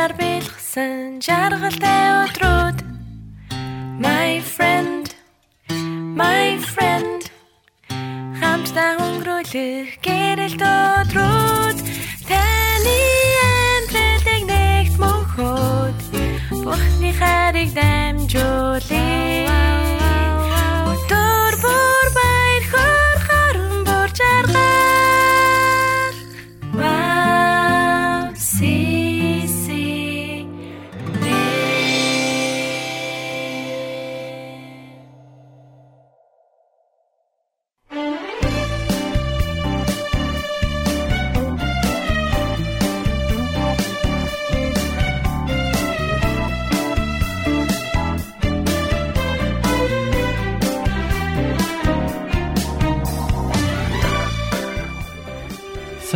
Баяраар бэлгсэн жаргалтай өдрүүд. My friend My friend. Хамтдаа өнгөрүүлэх гэрэлт өдрүүд. Таны амьдралыг нэгт мөнхөд Бурхны хайрыг дамжуулъя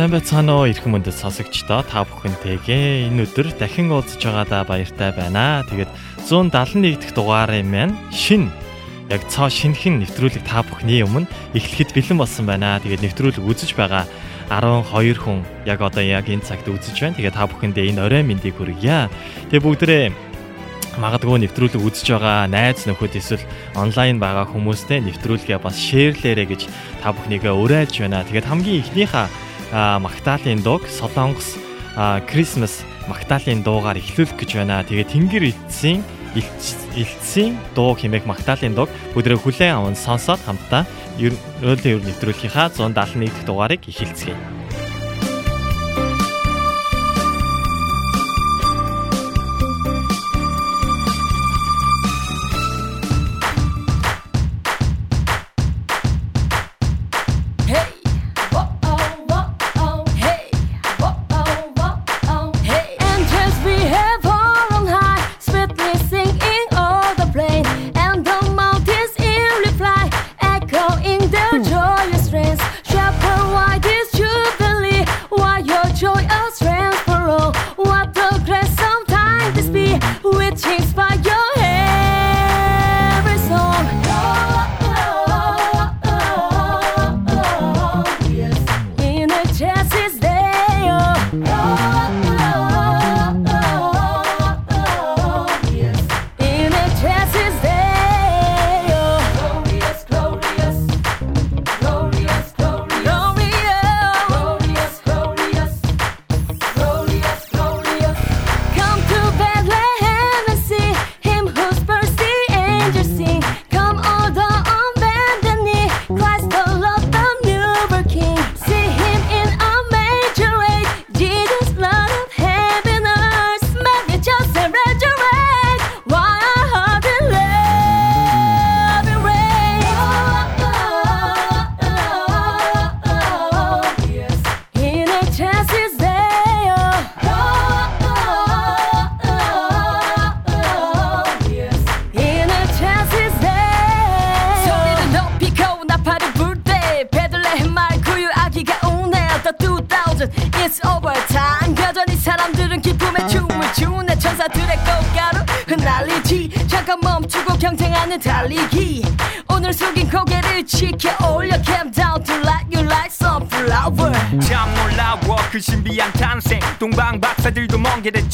Сайн байцгаана уу эрхэм мөндөд сонсогчдоо та бүхэнтэйгээ энэ өдөр дахин уулзж байгаадаа баяртай байна. Тэгээд 171 дахь дугаарын маань шин яг цоо шинхэн нэвтрүүлэг та бүхний өмнө эхлэхэд бэлэн болсон байна. Тэгээд нэвтрүүлэг үзэж байгаа 12 хүн яг одоо яг энэ цагт үзэж байна. Тэгээд та бүхэндээ энэ орой мэндийг хүргье. Тэгээд бүгдээрээ магадгүй нэвтрүүлэг үзэж байгаа найз нөхөд эсвэл онлайн байгаа хүмүүстээ нэвтрүүлгээ бас шеэрлээрэй гэж та бүхнийгээ уриалж байна. Тэгээд хамгийн ихнийхээ а, Магдалины дууг Солонгос Christmas Магдалины дуугаар эхлүүлэх гэж байна. Тэгээд Тэнгэр эцсийн элцсийн дуу хэмээх Магдалины дууг бүдрээ хүлээн аван сонсоод хамтдаа ерөөлөө ер нэвтрүүлгийнхаа 171 дахь дугаарыг эхэлцгээе.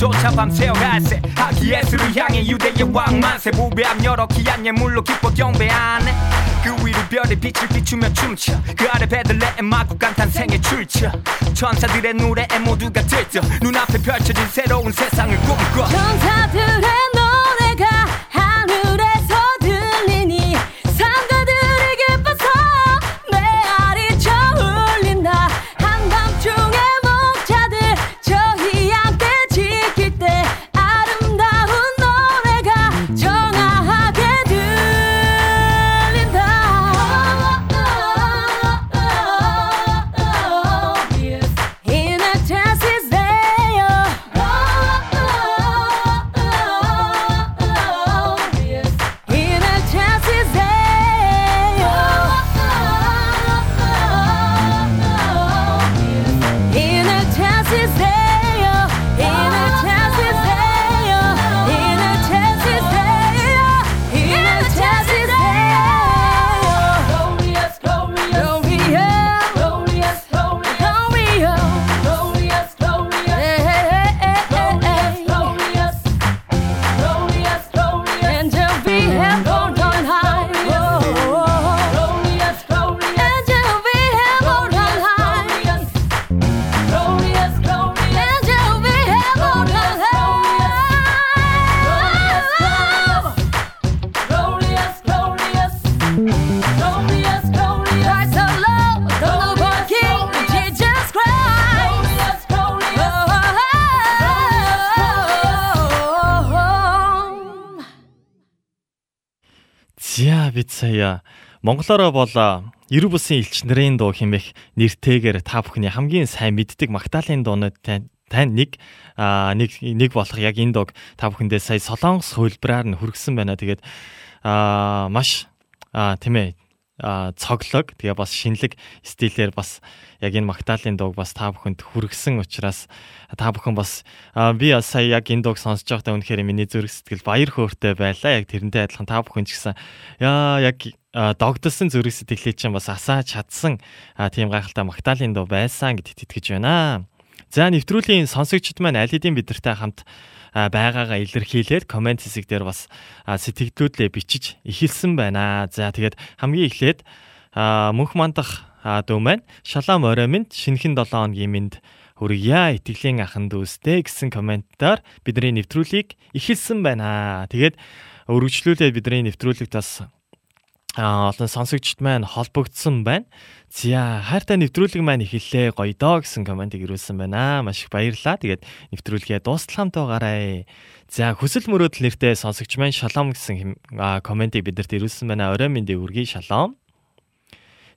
쫓아 밤새워 갈새 아기 예수를 향해 유대의 왕만세. 부배함 여러 귀한 예물로 기뻐 경배하네. 그 위로 별의 빛을 비추며 춤춰. 그 아래 베들레헴 마구 간 탄생의 출처. 천사들의 노래에 모두가 들떠. 눈앞에 펼쳐진 새로운 세상을 꿈꿔 монголоор бол Ерөв бусын элчнэрийн дуу хэмээх нэртэйгээр та бүхний хамгийн сайн мэддэг магтаалын дуунууд тань нэг нэг нэг болох яг энэ дог та бүхэндээ сая солонгос хөлбраар нь хүргэсэн байна. Тэгээд аа маш тийм ээ цоглог тэгээ бас шинэлэг стилээр бас яг энэ магтаалын дууг бас та бүхэнд хүргэсэн учраас та бүхэн бас би сая яг энэ дууг сонсож байхдаа үнэхээр миний зүрх сэтгэл баяр хөөртэй байлаа. Яг тэрнтэй адилхан та бүхэн ч гэсэн яа яг догдсон зүрх сэтгэлээ чинь бас асааж чадсан тийм гайхалтай магтаалын дуу байсан гэдэгт итгэж байна. За нэвтрүүлийн сонсогчд маань аль хэдийн бидэртэй хамт байгаагаа илэрхийлээд комент хэсэг дээр бас сэтгэлдлүүдээ бичиж ихэлсэн байна. За тэгээд хамгийн эхлээд мөнх мандах дүү маань шалаам орой минь шинхэн 7 хоногийн минь хүргье итгэлийн ахан дүүстэй гэсэн комментаар бидний нэвтрүүлгийг ихэлсэн байна. Тэгээд өргөжлүүлээд бидний нэвтрүүлэгт бас а олон сонсогчд маань холбогдсон байна. За хайртай нэвтрүүлэг маань эхэллээ гоё доо гэсэн комментиг ирүүлсэн байна. Маш их баярлалаа. Тэгээд нэвтрүүлгээ дуустал хамт байгаарай. За хүсэл мөрөөдөл нэртэй сонсогч маань шалом гэсэн комментиг бидэрт ирүүлсэн байна. Орой мэндийг үргэлж шалом.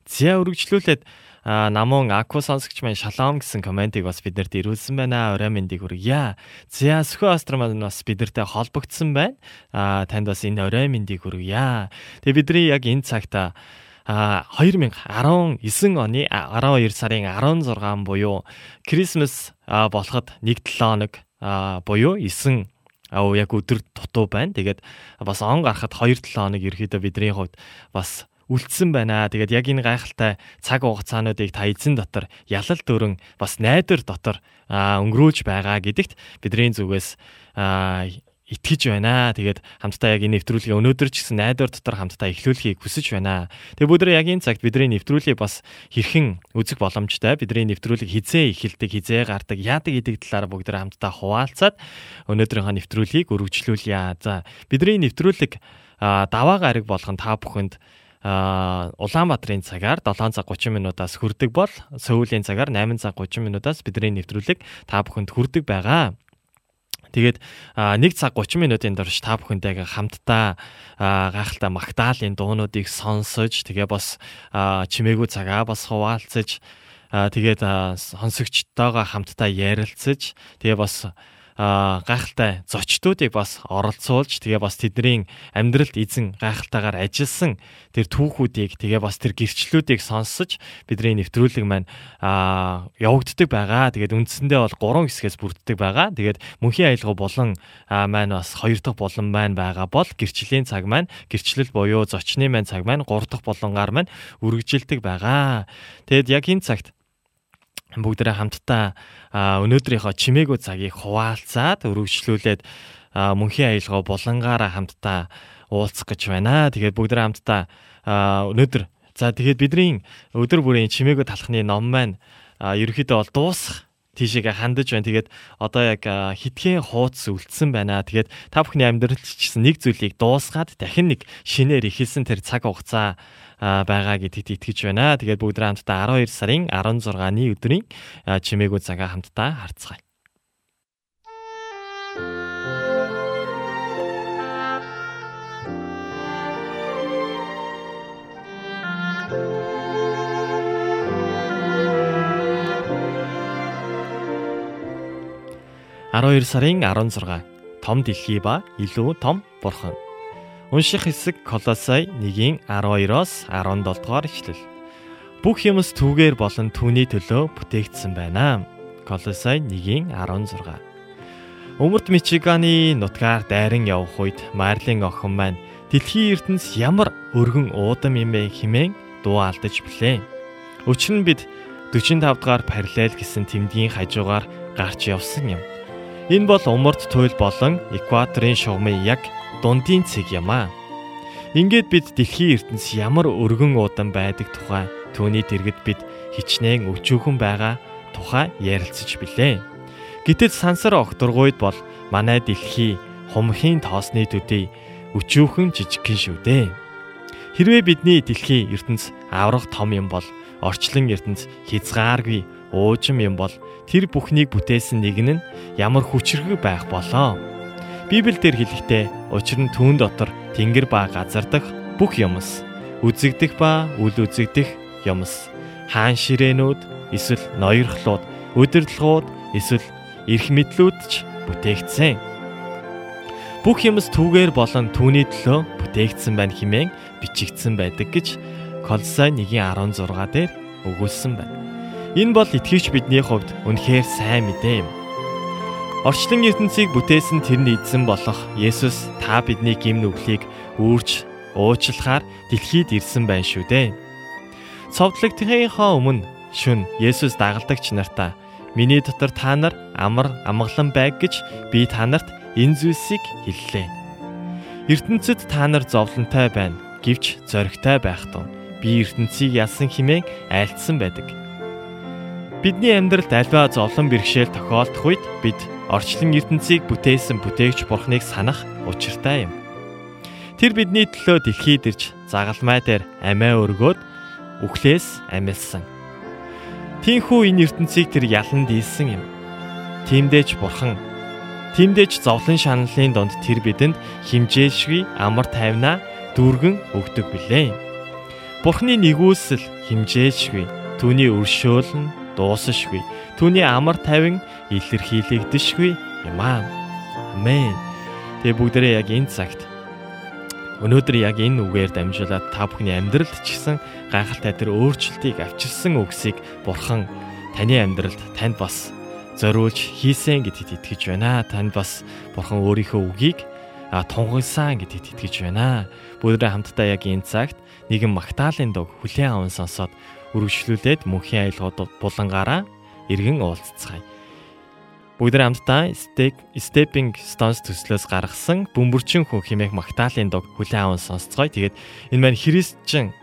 За үргэлжлүүлээд намун Аку сонсогч маань шалом гэсэн комментиг бас биднэрт ирүүлсэн байна. Орой мэндийг хүргье. За Сөхөө Астр маань бас бидэртэй холбогдсон байна. А танд бас энэ орой мэндийг хүргье. Тэгээ бидний яг энэ цагт а 2019 оны 12 сарын 16 буюу Крисмас болоход 1-7 хоног буюу 9 аа яг өдөр дутуу байна. Тэгээд бас он гарахад 2-7 хоног ерөөдөө бидний хувьд бас үлдсэн байна. Тэгээд яг энэ гайхалтай цаг хугацаануудыг та эзэн дотор ялал дөрөн бас найдвар дотор өнгөрүүлж байгаа гэдэгт бидний зүгээс итгэж байна. Тэгээд хамтдаа яг энэ нэвтрүүлгийг өнөөдөр ч гэсэн найдвар дотор хамтдаа эхлүүлэхийг хүсэж байна. Тэгээд бүгд яг энэ цагт бидний нэвтрүүлгийг бас хэрхэн үзэх боломжтой. Бидний нэвтрүүлэг хизээ эхэлдэг, хизээ гардаг, яадаг гэдэг талаар бүгд хамтдаа хуваалцаад өнөөдрийнхөө нэвтрүүлгийг өргөжлүүлье. За бидний нэвтрүүлэг даваа гараг болгон та бүхэнд Улаанбаатарын цагаар 7 цаг 30 минутаас хүрдэг бол Сөүлийн цагаар 8 цаг 30 минутаас бидний нэвтрүүлэг та бүхэнд хүрдэг байгаа. Тэгээд нэг цаг 30 минутын дорж та бүхэнтэйгээ хамтдаа гайхалтай магтаалын дуунуудыг сонсож тэгээ бас чимээгүй цагаа бас хуваалцаж тэгээд сонсогчтойгоо хамтдаа ярилцаж тэгээ бас гайхалтай зочдуудыг бас оролцуулж тэгээ бас тэдний амьдралд эзэн гайхалтайгаар ажилласан тэр түүхүүдийг тэгээ бас тэр гэрчлэлүүдийг сонсож бидний нэвтрүүлэг маань явагддаг байгаа. Тэгээд үндсэндээ бол гурван хэсгээс бүрддэг байгаа. Тэгээд мөнхийн аялал болон маань бас хоёр дахь болон маань байгаа бол гэрчлийн цаг маань гэрчлэл буюу зочны маань цаг маань гурав дахь болонгаар маань үргэлжилдэг байгаа. Тэгэд яг энэ цагт бүгдээрээ хамтдаа өнөөдрийнхөө чимээгүй цагийг хуваалцаад өргөжлүүлээд мөнхийн аялгаа булангаараа хамтдаа уулзах гэж байна. Тэгээд бүгдээрээ хамтдаа өнөөдөр за тэгээд бидний өдөр бүрийн чимээгүй талхны ном маань ерөөхдөө бол дуусах тийшээгээ хандаж байна. Тэгээд одоо яг хитгэн хууц үлдсэн байна. Тэгээд та бүхний амьдралд ч гэсэн нэг зүйлийг дуусгаад дахин нэг шинээр ихэлсэн тэр цаг хугацаа байгаа гэдэгт итгэж байна. Тэгээд бүгд хамтдаа 12 сарын 16-ны өдрийн чимээгүй цагаа хамтдаа харцгаая. Арван сарын 16 том дэлхий ба илүү том бурхан Унших хэсэг Колосай 1-ийн 12-оос 17 дугаар ишлэл. Бүх юмс түүгээр болон түүний төлөө бүтээгдсэн байна. Колосай 1-ийн 16. Өмөрт Мичиганы нутгаар дайран явх үед Марлин охин маань дэлхийн ертөнц ямар өргөн уудам юм бэ хэмээн дуу алдаж блээ. Учир нь бид 45 дугаар параллел гэсэн тэмдгийн хажуугаар гарч явсан юм. Энэ бол умард туйл болон экваторын шугамын яг дундын цэг юм аа. Ингээд бид дэлхийн ертөнц ямар өргөн уудан байдаг тухай түүний дэргэд бид хичнээн өчүүхэн байгаа тухай ярилцаж билээ. Гэтэл сансар огторгуйд бол манай дэлхий хумхийн тоосны төдий өчүүхэн жижигхэн шүү дээ. Хэрвээ бидний дэлхийн ертөнц аврах том юм бол орчлон ертөнц хязгааргүй уужим юм бол тэр бүхнийг бүтээсэн нэг нь ямар хүчрэг байх болоо. Библиэлд хэлэхдээ учир нь түүн дотор тэнгэр ба газар дах бүх юмс үзэгдэх ба үл үзэгдэх юмс хаан ширээнүүд эсвэл ноёрхлууд удирдлагууд эсвэл эрх мэдлүүд ч бүтээгдсэн. Бүх юмс түүгээр болон түүний төлөө бүтээгдсэн байна хэмээн бичигдсэн байдаг гэж Колосай 1:16 дээр өгүүлсэн байна. Энэ бол итгэвч бидний хувьд үнэхээр сайн мэдээ юм. Орчлон ертөнцийг бүтээсэн тэрний эзэн болох Есүс та бидний гим нүглийг үүрч уучлахаар дэлхийд ирсэн байна шүү дээ. Цовдлогдохынхоо өмнө шүн Есүс дагалдагч нартаа миний дотор та нар амар амгалан байг гэж би та нарт энэ зүйлсийг хэллээ. ертөнцид та нар зовлонтой байна гэвч зоригтой байх тун би ертөнцийг ялсан химээ айлтсан байдаг. Бидний амьдралд альва зовлон бэрхшээл тохиолдох үед бид орчлон ертөнцийг бүтээсэн бүтээгч бурхныг санах учиртай юм. Тэр бидний төлөө дэлхийд ирж загалмай дээр амиа өргөөд үхлээс амилсан. Тинхүү энэ ертөнцийг тэр ялан дийлсэн юм. Тимдээч бурхан Тимдээч зовлон шаналлын донд тэр бидэнд химжээшгүй амар тайвнаа дүүргэн өгдөг билээ. Бурхны нэгүүлсэл химжээшгүй. Түүний өршөөл нь дуусашгүй. Түүний амар тайван илэрхийлэгдэшгүй юм аа. Амен. Тэгээ бүгдээрээ яг энэ цагт өнөөдөр яг энэ үгээр дамжуулаад та бүхний амьдралд ч гэсэн гайхалтай тэр өөрчлөлтийг авчирсан үгсийг Бурхан таны амьдралд танд бас зориулж хийсэн гэдэгт итгэж байна. Танд бас Бурхан өөрийнхөө үгийг тунхагласан гэдэгт итгэж байна. Бүгдээ хамтдаа яг энэ цагт нэгэн магтаалын дог хүлээн аван сонсоод үргэлжлүүлээд мөнхийн аялгууд булангаараа эргэн уулзцгаая. Бүгдээ хамтдаа Stepping Stones төслөөс гаргасан бөмбөрчин хүн химээх магтаалын дог хүлээн аван сонсцгоё. Тэгээд энэ маань Христчин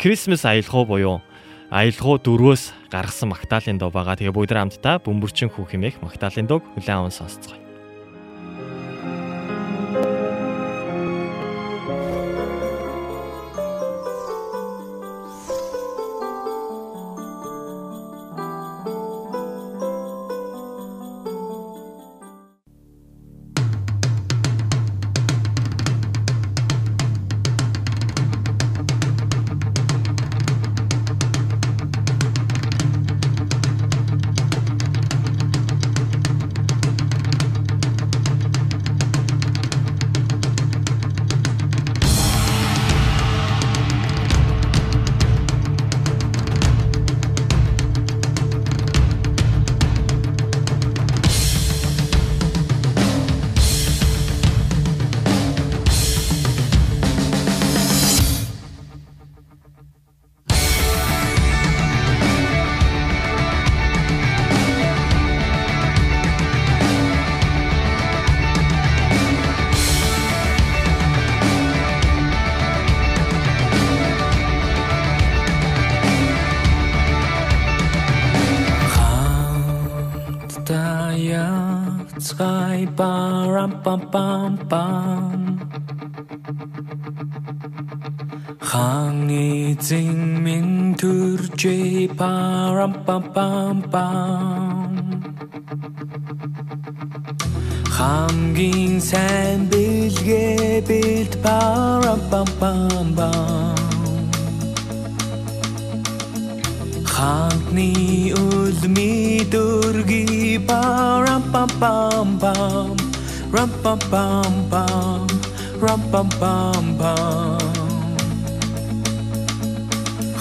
Christmas аялгау буюу аялгау дөрвөөс гаргасан магтаалын дог байгаа. Тэгээ бүгдээ хамтдаа бөмбөрчин хүн химээх магтаалын дог хүлээн аван сонсцгоё. Пам пам rum bum bum bum rum bum bum bum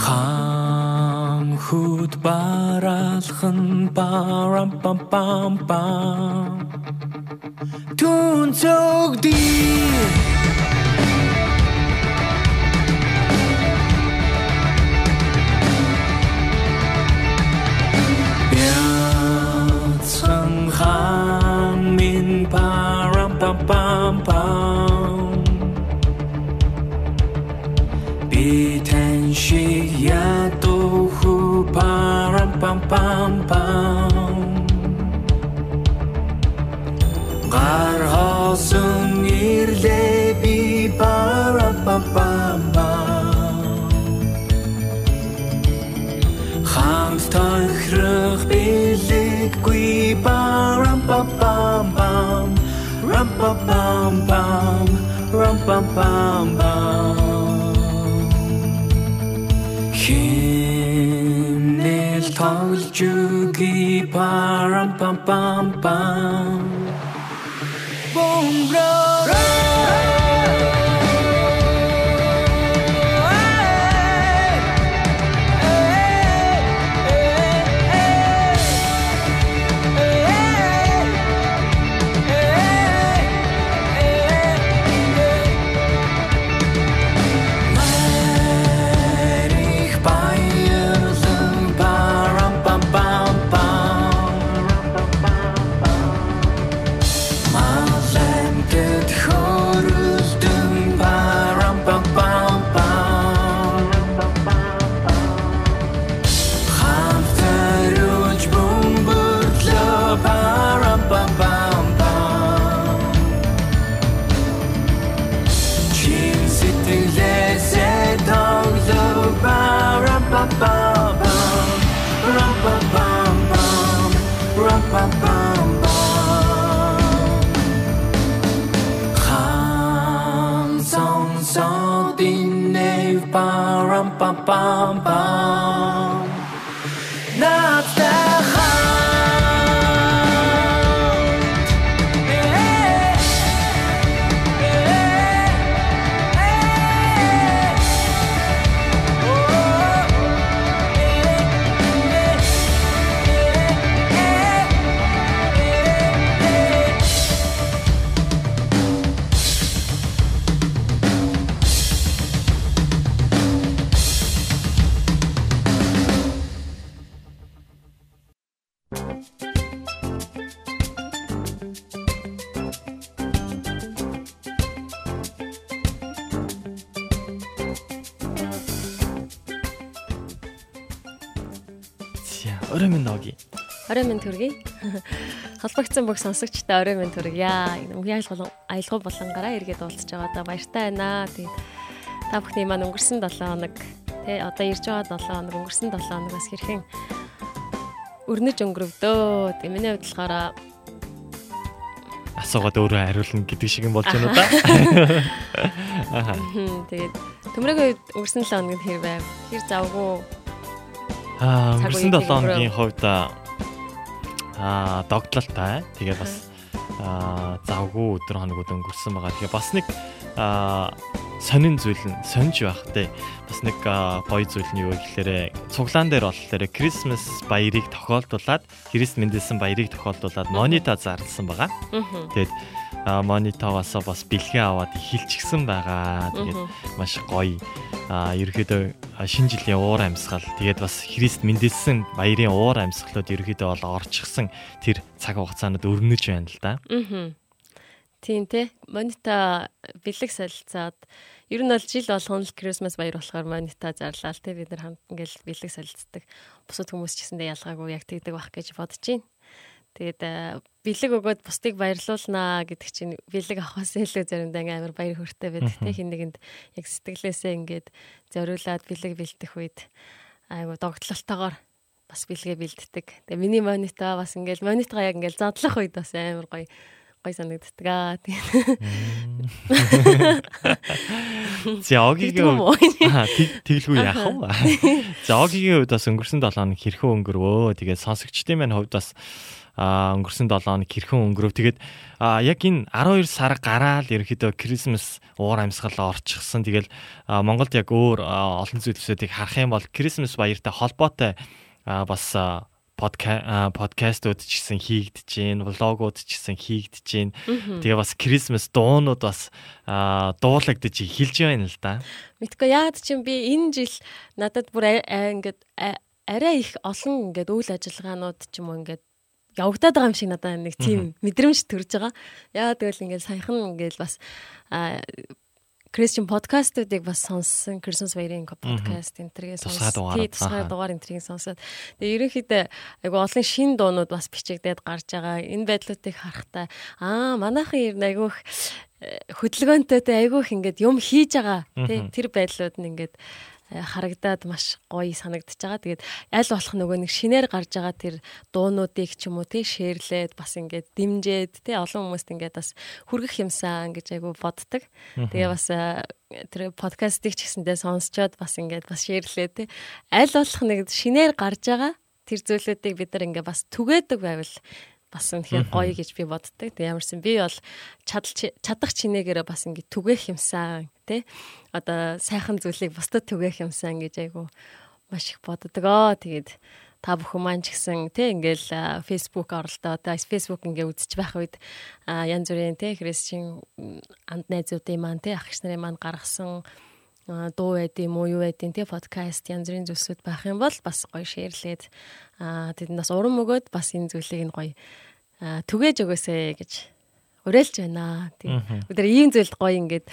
хам хут баралхан барам бам бам бам түн цогдий pam pam Би тань шиг ядуу хүү парам пам пам пам Гархасан ирлээ би парам пам пам пам Хамт тохирох билэггүй bum bum, rum bum bum bum. Kim nail tall bum bum bum. Орой минь ноги. Орой минь төргий. Холбогдсон бүх сонсогчтой орой минь төргийа. Өнгөрийн аялал аялал болонгаараа эргээд уулзж байгаа да баяртай байна. Тэгээд та бүхний маань өнгөрсөн 7 хоног тий одоо ирж байгаа 7 хоног өнгөрсөн 7 хоногоос хэрхэн өрнөж өнгөрөвдөө. Тэгээд миний хувьд болохоор Асуугаад өөрөө хариулна гэдэг шиг юм болж байна да. Хм, тэгээд төмрөгийн хувьд өнгөрсөн 7 хоног нь хэр байв? Хэр завгүй? Аа өнгөрсөн үеийн 7 хоногийн хувьд аа догтлолтой. Тэгээ бас аа завгүй өдөр хоногуд өнгөрсөн байгаа. Тэгээ бас нэг аа сонин зүйл нь сонж байх те. Бас нэг гоё зүйл нь юу гэхээр цуглаан дээр болохоор Christmas баярыг тохиолдуулаад Христ мэндэлсэн баярыг тохиолдуулаад монита зарласан байгаа. Аа. Тэгээд аа, монитовоос бас бэлгээ аваад эхэлчихсэн байгаа. Тэгээд маш гоё а ерөөдөө шинэ жилийн уур амьсгал тэгээд бас Христ мэндэлсэн баярын уур амьсгалууд ерөөдөө бол орчихсан тэр цаг хугацаанд өрнөж байна л да. Аа. Тийм те. Монита бэлэг солилцаад ер нь бол жил болгоно л Christmas баяр болохоор монита зарлаа л те бид нар хамт ингээл бэлэг солилцдаг. Бусад хүмүүс ч гэсэндээ ялгаагүй яг тэгдэг байх гэж бодож байна. Тэгээд бэлэг өгөөд бусдыг баярлуулнаа гэдэг чинь бэлэг авахаас илүү заримдаа ингээм амар баяр хөөртэй байдаг те хин нэгэнд яг сэтгэлээсээ ингээд зориулаад бэлэг бэлдэх үед айгу догтлолтойгоор бас бэлгээ бэлддэг. Тэгээ миний монита бас ингээл монитгаа яг ингээл задлах үед бас амар гоё гоё санагддаг аа. Тэг- тэглгүй яах вэ? За огийн хувьд бас өнгөрсөн 7 хоног хэрхэн өнгөрвөө. Тэгээд сонсогчдын маань хувьд бас өнгөрсөн 7 хоног хэрхэн өнгөрөв. Тэгээд а яг энэ 12 сар гараал ерөөхдөө Christmas уур амьсгал орчихсон. Тэгэл Монголд яг өөр олон зүйлсүүдийг харах юм бол Christmas баяртай холбоотой бас подкастууд ч гэсэн хийгдэж гин, влогууд ч гэсэн хийгдэж гин. Тэгээ бас Christmas дуунууд бас дуулагдаж эхэлж байна л да. Мэдгүй яад чинь би энэ жил надад бүр ингээд арай их олон ингээд үйл ажиллагаанууд ч юм уу ингээд явагдаад байгаа юм шиг надад нэг тийм мэдрэмж төрж байгаа. Яа тэгвэл ингээд саяхан ингээд бас Christian подкастуудыг бас сонссон. Christmas баярын подкаст энтергээ сонссон. тусгай аха. дугаар энтергийг сонсоод. Тэгээ ерөнхийдөө айгу олон шин дуунууд бас бичигдээд гарч байгаа. Энэ байдлуудыг харахтаа аа манайхан ер нь айгуух э, хөдөлгөөнтэй айгуух ингээд юм хийж байгаа. Тий, тэр байдлууд нь ингээд харагдаад маш гоё санагдчихж байгаа. Тэгээд аль болох нөгөө нэг шинээр гарч байгаа тэр дуунуудыг ч юм уу тий шеэрлээд бас ингээд дэмжээд тий олон хүмүүст ингээд бас хүргэх юмсан гэж айгу боддог. Тэгээ бас тэр подкастыг ч гэсэндээ сонсчоод бас ингээд бас шеэрлээ тий аль болох нэг шинээр гарч байгаа тэр зүйлүүдийг бид нар ингээд бас түгээдэг байвал бас үнэхээр гоё гэж би боддог. Тэг ямарсан би бол чадах чинээгээрээ бас ингэ түгээх юмсан тий. Одоо сайхан зүйлийг бусдад түгээх юмсан гэж айгу маш их боддгоо. Тэгээд та бүхэн маань ч гэсэн тий ингээл Facebook оролдоо одоо Facebook ингээ үзэж байх үед янз бүрийн тий христчин анд найзуудын маань тий ах нарын маань гаргасан дуу байд юм уу юу байд юм те подкаст янз бүрийн зүйлсүүд байх юм бол бас гоё шеэрлээд аа тэднээс урам өгөөд бас энэ зүйлийг нь гоё түгээж өгөөсэй гэж уриалж байна. Нар ийм зүйлд гоё ингээд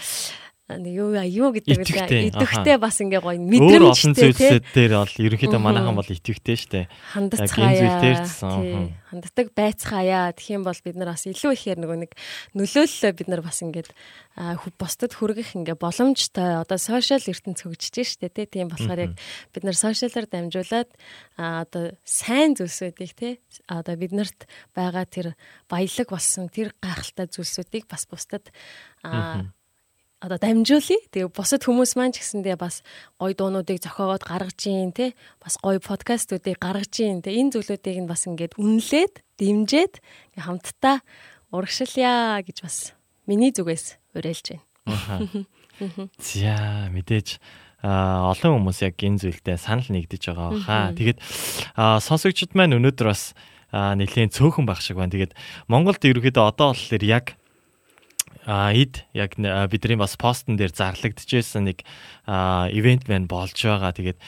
юу юу гэдэг вэ? Идэвхтэй бас ингээ гоё мэдрэмжтэй тийм. дээр бол ерөнхийдөө манайхан бол идэвхтэй штэ. Хандцгаая. Ханддаг байцгаая. Тэгэх юм бол бид нар бас илүү ихээр нөгөө нэг нөлөөллөө бид нар бас ингээд бусдад хүргэх ингээ боломжтой. Одоо сошиал ертөнц хөгжиж штэ тийм болохоор яг бид нар сошиалаар дамжуулаад одоо сайн зүйлсүүдийг тий одоо биднэрт байгаа тэр баялаг болсон тэр гайхалтай зүйлсүүдийг бас бусдад одоо дамжуулъя. Тэгээ бусад хүмүүс маань ч гэсэндээ бас гоё дуунуудыг зохиогоод гаргаж ийн те бас гоё подкастуудыг гаргаж ийн те энэ зүйлүүдийг нь бас ингээд үнэлээд дэмжээд ингээ хамтдаа урагшилъя гэж бас миний зүгээс уриалж байна. За мэдээж олон хүмүүс яг энэ зүйлдээ санал нэгдэж байгаа хаа. Тэгээд сонсогчд маань өнөөдөр бас нэлээд цөөхөн байх шиг байна. Тэгээд Монголд ерөөхдөө одоо болохоор яг эд яг бидний бас постн дээр зарлагдчихсэн нэг ивент мэн болж байгаа. Тэгээд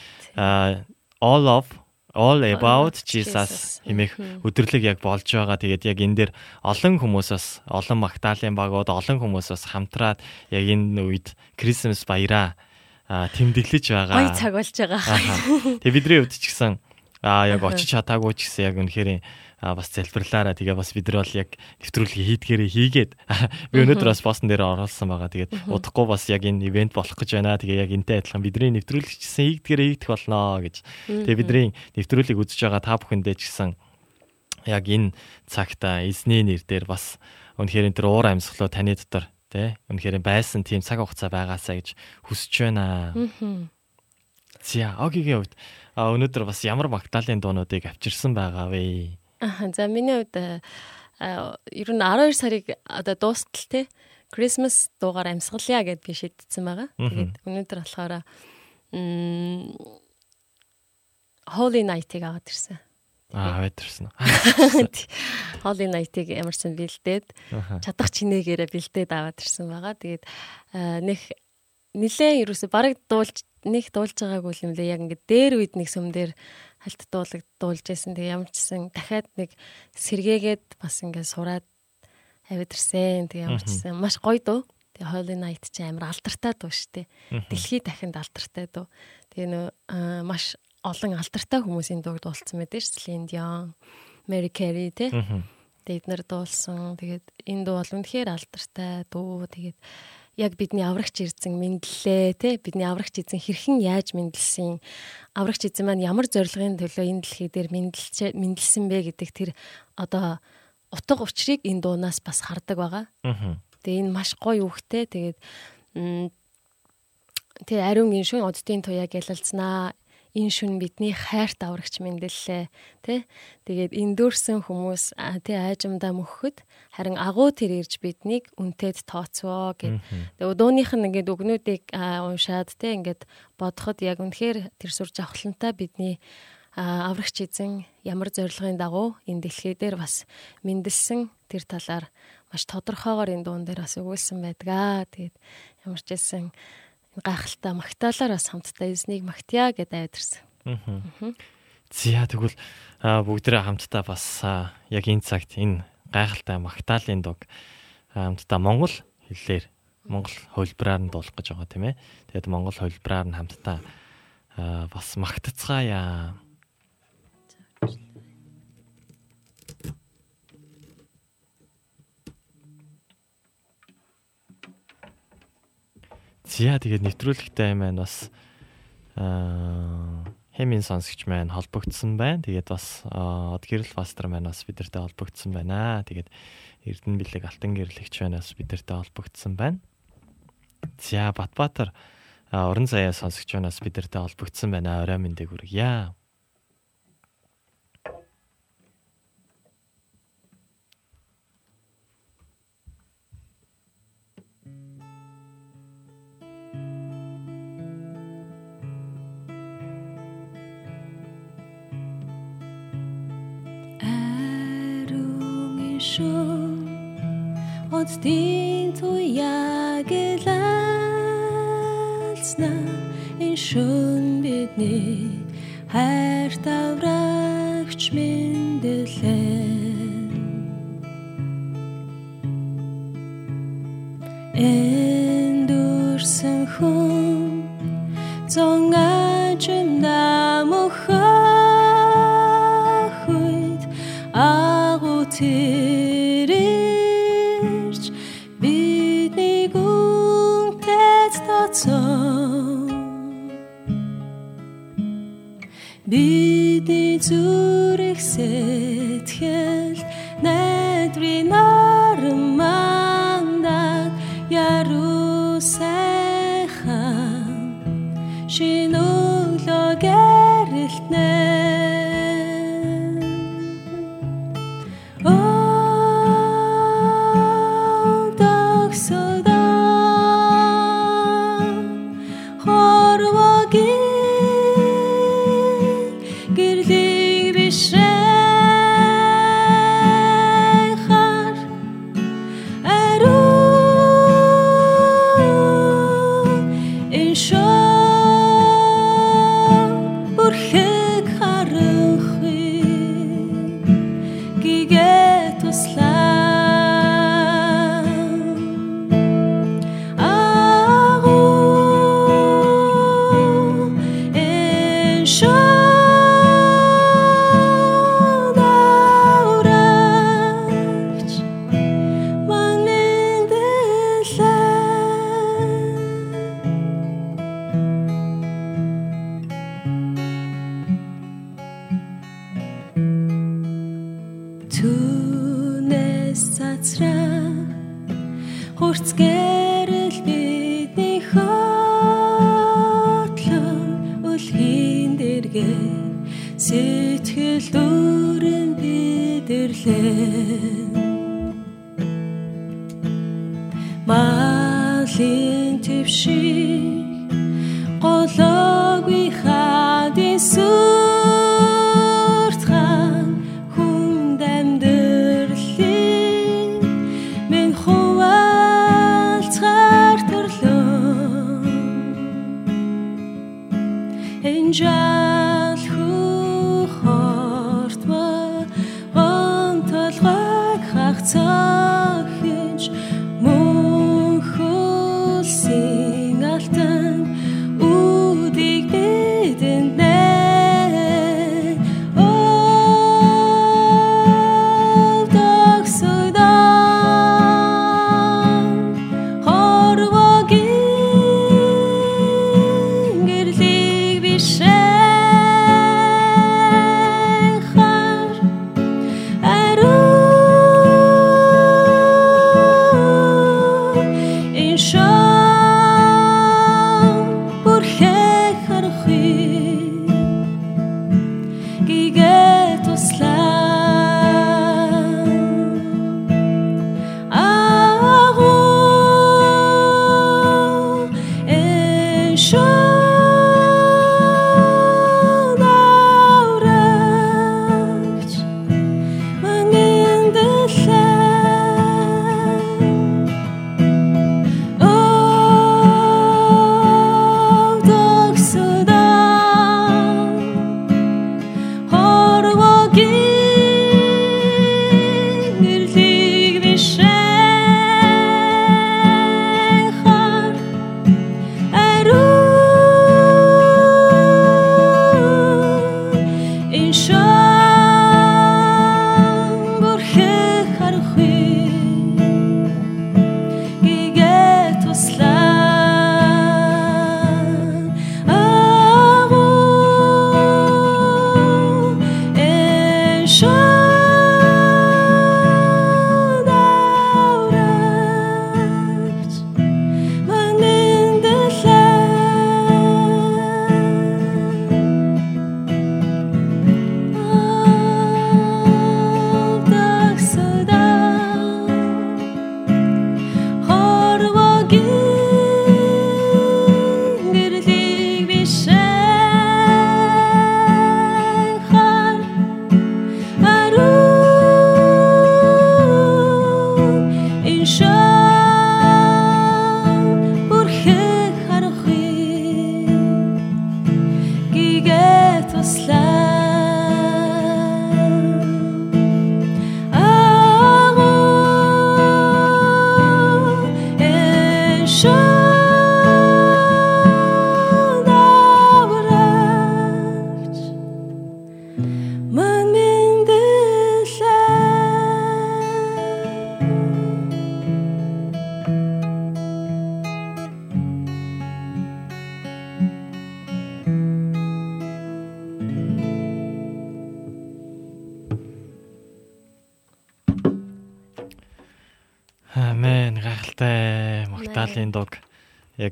all of all about Jesus хэмээх өдрлөг яг болж байгаа. Тэгээд яг энэ дээр олон хүмүүсээс олон магтаалын багууд олон хүмүүсээс хамтраад яг энэ үед Крисмас баяраа тэмдэглэж байгаа. Гоё цаг болж байгаа. Тэгээд бидний хувьд ч гэсэн а яг очиж чадаагүй ч гэсэн яг үнэхээр бас залбирлаараа тэгээ бас бид нар бол яг нэвтрүүлгийг хийдгээрээ хийгээд би өнөөдөр бас постн дээр оруулсан байгаа. Тэгээд удахгүй бас яг энэ ивент болох гэж байна. Тэгээ яг энтэй адилхан бидний нэвтрүүлэг чсэн хийдгээрээ хийгдэх болно гэж. Тэгээ бидний нэвтрүүлгийг үзэж байгаа та бүхэндээ ч гэсэн яг энэ цагта эзний нэр дээр бас үнэхээр энэ төр уур амьсгалуу таны дотор тий үнэхээр байсан тийм цаг хугацаа байгаасаа гэж хүсэж байна. За огигийн хувьд өнөөдөр бас ямар магтаалын дуунуудыг авчирсан байгаа вэ? За миний хувьд ер нь 12 сарыг одоо дуустал те Christmas дуугаар амьсгалъя гэд би шийдсэн байгаа. Тэгээд өнөөдөр болохоор Holy Night-ыг аваад ирсэн. Аа, аваад ирсэн. Holy Night-ыг ямарсан бэлдээд чадах чинээгээрээ бэлдээд аваад ирсэн байгаа. Тэгээд нэг нилээ ерөөсө бараг дуулж нэг дуулж байгаагүй юм лээ. Яг ингээд дээр үед нэг сүм дээр хальт дуулаг дуулж байсан. Тэгээ ямар ч гэсэн дахиад нэг сэргээгээд бас ингээд сураад авид ирсэн. Тэгээ ямар ч гэсэн маш гоё дөө. Тэгээ Holy Night ч амар алдартай дуу штэ. Дэлхий дахинд алдартай дөө. Тэгээ нөө маш олон алдартай хүмүүсийн дууг дуулсан мэдээж Celine Dion, Mary Carey те. Тэгээд эднэр дуулсан. Тэгээд энэ дуу бол үнэхээр алдартай дуу. Тэгээд яг бидний аврагч эзэн мэдлээ те бидний аврагч эзэн хэрхэн яаж мэдлсэн аврагч эзэн маань ямар зорилгын төлөө энэ дэлхий дээр мэдлж мэдлсэн бэ гэдэг тэр одоо утга учирыг энэ дуунаас бас хардаг байгаа. Тэгээ энэ маш гоё үгтэй. Тэгээд тэр ариун гиншүүн оддын туяаг ялалцнаа энэ шүн бидний хайрт аврагч мэндэллээ тий тэгээд эндүүрсэн хүмүүс тий айжамдаа мөхөхөд харин агуу тэр ирж биднийг үнтэд тооцвоо гэд. Тэгээд дууных нь ингээд үгнүүдийг уншаад тий ингээд бодоход яг үнэхээр тэр сур жавхлантай бидний аврагч эзэн ямар зорилгын дагуу энэ дэлхий дээр бас мэндэлсэн тэр талаар маш тодорхойгоор энэ дуун дээр бас өгүүлсэн байдгаа. Тэгээд ямар ч хэлсэн гайхалтай магтаалаар бас хамтдаа эзнийг магтъя гэдээ авдирсан. За тэгвэл бүгдээ хамтдаа бас яг энэ цагт энэ гайхалтай магтаалын дуг хамтдаа монгол хэллэр монгол хөлбраар нь дуулах гэж байгаа тийм ээ. Тэгээд монгол хөлбраар нь хамтдаа бас магтацгаая. За тэгээд нэвтрүүлэгтэй маань бас аа хэмийн сонсогч маань холбогдсон байна. Тэгээд бас од гэрэл пастор маань бас бидэртэй холбогдсон байна. Тэгээд Эрдэнэ бэлэг алтан гэрлэгч маань бас бидэртэй холбогдсон байна. За Батбаатар уран заяа сонсогч манаас бидэртэй холбогдсон байна. Орой мэндийг хүргье. Шөн бидний хайр таврагч мэндэлэн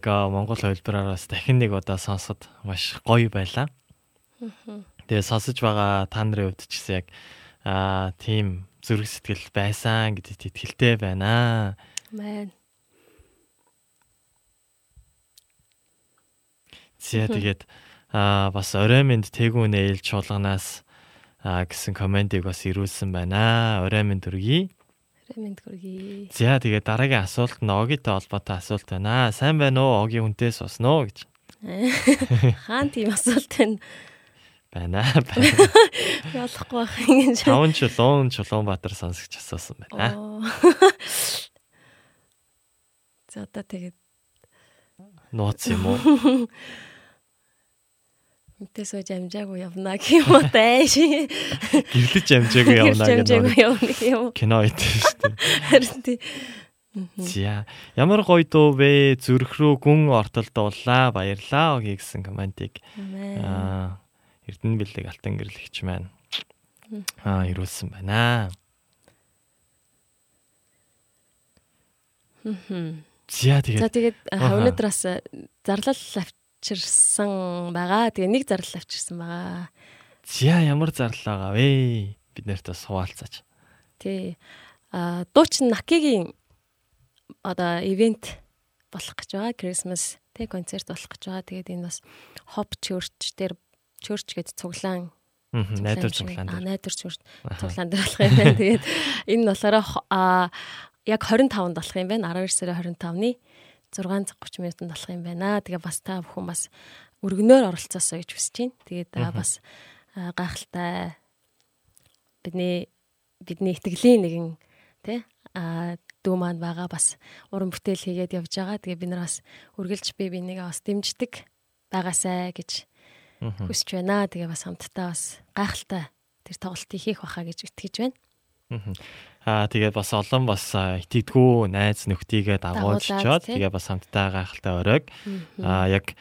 яг монгол хэлбэрээс дахин нэг удаа сонсоход маш гоё байлаа. Тэгээ сонсож байгаа та нарын хувьд ч гэсэн яг аа тийм зүрх сэтгэл байсан гэдэгт итгэлтэй байна. Мэн. Зя тэгээд аа бас орой минь тэгүүн ээлж чуулганаас аа гэсэн комментиг бас ирүүлсэн байна. Орой минь дүргий. Ремэнд хүргэе. За тэгээд дараагийн асуулт нь Огитой холбоотой асуулт байна. Сайн байна уу? Оги хүнтэй суснаа гэж Хаан тийм асуулт байна. байна. Ялахгүй байх шиг. Таван чулуун Чулуунбаатар сонсогч асуусан байна. За одоо тэгээд Нууц юм уу? мэдээ сууж амжаагүй явна гэх юм уу тааш. Гэрлэж амжаагүй явна гэх юм кино ит шүү дээ. Харин тий. За ямар гоё дуу вэ? Зүрх рүү гүн ортолдууллаа. Баярлаа Оги гэсэн комментиг аа Эрдэнэ бэлэг алтан гэрлэгч маань аа ирүүлсэн байна. За За тэгээд тэгээд Аха. өнөөдөр бас зарлал авчирсан байгаа. Тэгээ нэг зарлал авчирсан байгаа. за ямар зарлаа вэ? Бид нарт бас хуваалцаач. Тий. А дуучин Накигийн одоо ивент болох гэж байгаа. Christmas тий концерт болох гэж байгаа. Тэгээд энэ бас Hop Church дээр Church гэдэг цуглаан Аа найдвар цуглаан дээр. найдвар Church цуглаан дээр болох юм байна. Тэгээд энэ нь болохоор яг 25-нд болох юм байна. 12 сарын 25-ны 6:30 минутанд болох юм байна. Тэгээ бас та бүхэн бас өргөнөөр оролцоосоо гэж хүсэж байна. Тэгээд бас гайхалтай бидний бидний итгэлийн нэгэн тий а дүү маань байгаа бас уран бүтээл хийгээд явж байгаа. Тэгээ бид нар бас үргэлж би бинийгээ бас дэмждэг байгаасай гэж хүсэж байна. Тэгээ бас хамтдаа бас гайхалтай тэр тоглолтыг хийх баха гэж итгэж байна. Аа тэгээд бас олон бас итгэдэггүй найз нөхдийгээ дагуулж Дагуулад, чад тий. тэгээ бас хамтдаа гайхалтай оройг аа яг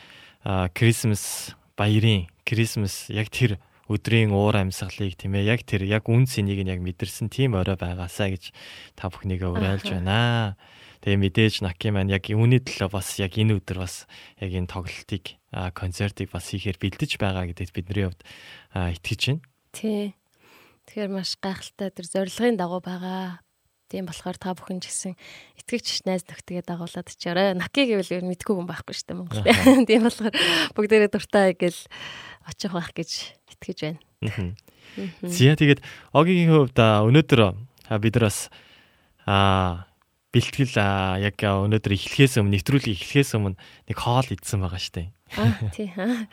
Крисмас баярын Крисмас яг тэр өдрийн уур амьсгалыг тийм ээ яг тэр яг үн цэнийг нь яг мэдэрсэн тийм орой байгаасаа гэж та бүхнийгээ уриалж байна. Тэгээ мэдээж Наки маань яг үүний төлөө бас яг энэ өдөр бас яг энэ тоглолтыг концертыг бас хийхээр бэлдэж байгаа гэдэгт бидний хувьд итгэж байна. Тий. Тэгэхээр маш гайхалтай тэр зорилгын дагуу байгаа. Тийм болохоор та бүхэн ч гэсэн итгэгч найз нөхдөдөө дагуулад чараа. Наки гэвэл ер нь мэдгүй хүн байхгүй шүү дээ Монголд. Тийм болохоор бүгдээрээ дуртай гэл очих байх гэж итгэж байна. Зя тэгээд Огийн хувьд өнөөдөр бид нар бас аа бэлтгэл яг өнөөдөр эхлэхээс өмнө нэвтрүүлэг эхлэхээс өмнө нэг хоол идсэн байгаа штэ. Аа тий. аа.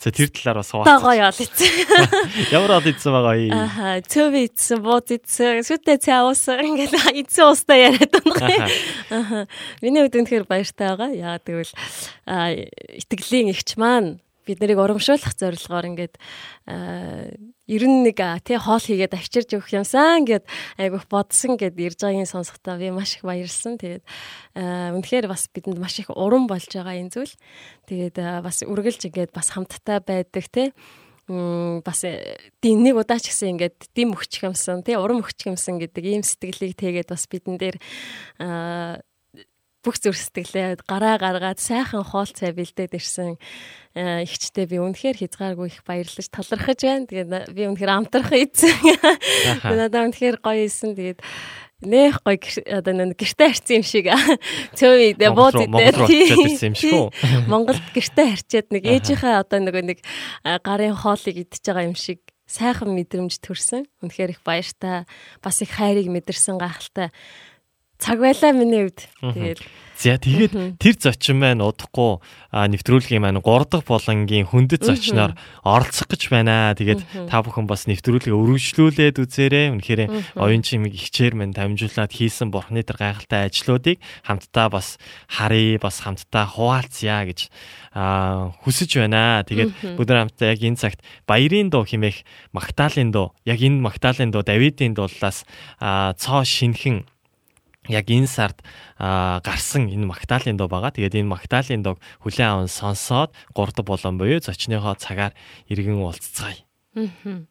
За тэр талаар бас Та хуваалцах. гоё ол ийцэн. Ямар хоол идсэн байгаа юм? Аха, цөв ийцэн, бууд ийцэн, сүтэ цаа уусан ингээд ийцэн уустай яриад байна. Аха. Миний хувьд үнэхээр баяртай байгаа. Яагаад гэвэл аа, итгэлийн ихч маань бид нарыг урамшуулах зорилгоор ингээд аа, ер нь нэг аа, тий хоол хийгээд авчирж өгөх юмсан гэд айгүйх бодсон гэд ирж байгаагийн сонсохдоо би маш их баярлсан. Тэгээд үнэхээр бас бидэнд маш их урам болж байгаа энэ зүйл. Тэгээд бас үргэлж ингээд бас хамттай байдаг тий бас дин нэг удаа ч гэсэн ингээд дим өгчих юмсан тий урам өгчих юмсан гэдэг ийм сэтгэлийг тэгээд бас бидэн дээр аа бүх зүрх сэтгэлээ гараа гаргаад сайхан хоол цай бэлдээд ирсэн аа, ихчтэй би үнэхээр хязгааргүй их баярлаж талархаж байна. Тэгээд би үнэхээр амтрах ийцэн. Надад үнэхээр гоё исэн. Тэгээд нэх гэр- одоо нэг гэрте харцсан юм шиг цөв идэ бууд Монгол руу- идэ. Монгол руу очиад ирсэн юм шиг үү? Монголд гэрте харчаад нэг ээжийнхээ одоо нэг а, гарын хоолыг идчихэж байгаа юм шиг сайхан мэдрэмж төрсөн. Үнэхээр их баяртай. Бас их хайрыг мэдэрсэн гахалтай. Цаг байлаа миний хувьд. Тэгээд За тэгээд тэр зочин маань удахгүй нэвтрүүлгийн маань 3 дахь болонгийн хүндэт зочноор оролцох гэж байна. Тэгээд та бүхэн бас нэвтрүүлгээ өргөжлүүлээд үзээрэй. Үнэхээр оюун чимиг ихчээр маань дамжуулаад хийсэн бурхны тэр гайхалтай ажлуудыг хамтдаа бас харъя, бас хамтдаа хуваалцъя гэж хүсэж байна. Тэгээд бүгд хамтдаа яг энэ цагт баярын дуу химээх Магдалины дуу, яг энэ Магдалины дуу Давидын дуулаас цоо шинхэн яг энэ сард гарсан энэ Магдалины дуу байгаа. Тэгээд энэ Магдалины дууг хүлээн аван сонсоод 3 дахь болон буюу зочныхоо цагаар иргэн уулзцгаая. Аа.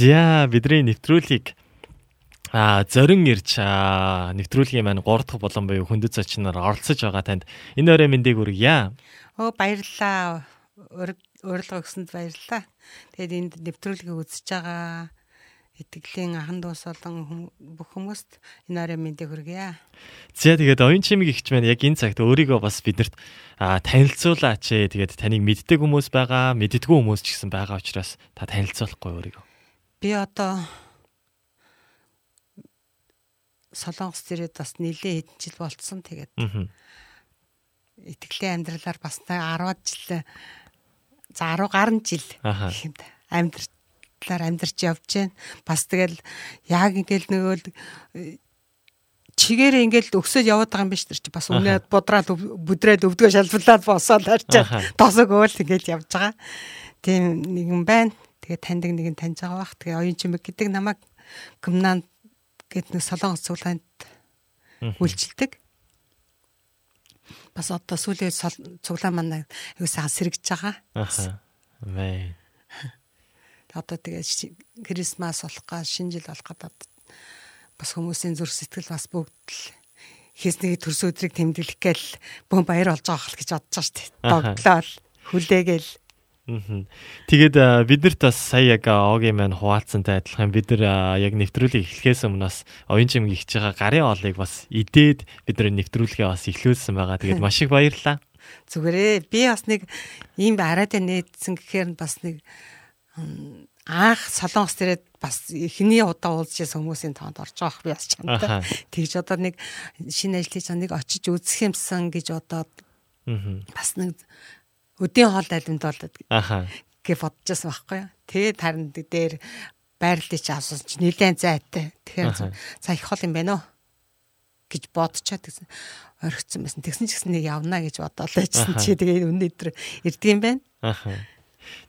За бидний нэвтрүүлгийг а зорин ирж нэвтрүүлгийн маань 3 дахь болон буюу хүндэт зочноор оролцож байгаа танд энэ өрөө мэндийг хүргье. Оо баярлалаа. Урилга өгсөнд баярлалаа. Тэгээд энд нэвтрүүлгийг үзэж байгаа итгэлийн ахан дус болон бүх хүмүүст энэ орой мэндийг хүргье. За тэгээд оюун чимэг ихч маань яг энэ цагт өөрийгөө бас биднэрт танилцуулаач ээ. Тэгээд таныг мэддэг хүмүүс байгаа, мэддэггүй хүмүүс ч гэсэн байгаа учраас та танилцуулахгүй өөрийгөө. Би одоо Солонгос зэрэг бас нэлээд хэдэн жил болцсон тэгээд. Итгэлийн амьдралаар бас 10 жил за 10 гаруй жил гэмт амьдрал талаар амьдарч явж байна. Бас тэгэл яг ингээл нөгөө чигээрээ ингээл өксөж яваад байгаа юм биш тэр чи бас өмнөд будраад бүдрээд өвдгөө шалбарлаад босоод харчаад тосог өөл ингээл явж байгаа. Тийм нэгэн байна. Тэгээ таньдаг нэгэн таньж байгаа бах. Тэгээ оюун чимэг гэдэг намайг комнанд гэд нэг солонгос цуглаанд үйлчилдэг. Бас одоо сүүлийн цуглаан манай аюу сайн сэргэж байгаа. Аха. Мэй одоо тэгээ Крисмас болох га шинэ жил болох гадаад бас хүмүүсийн зүрх сэтгэл бас бүгд л хийснийг төрс өдрийг тэмдэглэх гээл бөөн баяр болж байгаа хэл гэж бодож байгаа шүү дээ. Догтлол хүлээгээл. Тэгээд биднэрт бас сая яг огийн маань хуваалцсантай адилхан бид нар яг нэвтрүүлгийг эхлэхээс өмнө бас оюун чимэг ихж байгаа гарын оолыг бас идээд бид нар нэвтрүүлгээ бас эхлүүлсэн байгаа. Тэгээд маш их баярлалаа. Зүгээрээ би бас нэг ийм арайд нээдсэн гэхээр бас нэг анх солонгос дээрээ бас эхний удаа уулзчихсан хүмүүсийн тоонд орж байгаа би бас чамтай. Тэгж одоо нэг шинэ хийж нэг очиж үзэх юмсан гэж бодоод бас нэг өдийн хоол айлмд болоод гэ бодчихсон байхгүй юу. Тэгээд харин дээр байрлалыг чи асуусан чи нэлээд зайтай. Тэгэхээр за их хол юм байна уу гэж бодчиход гэсэн орхицсан байсан. Тэгсэн ч гэсэн нэг явна гэж бодоод байжсэн. Чи тэгээд өнөөдөр ирдэг юм байна. Аха.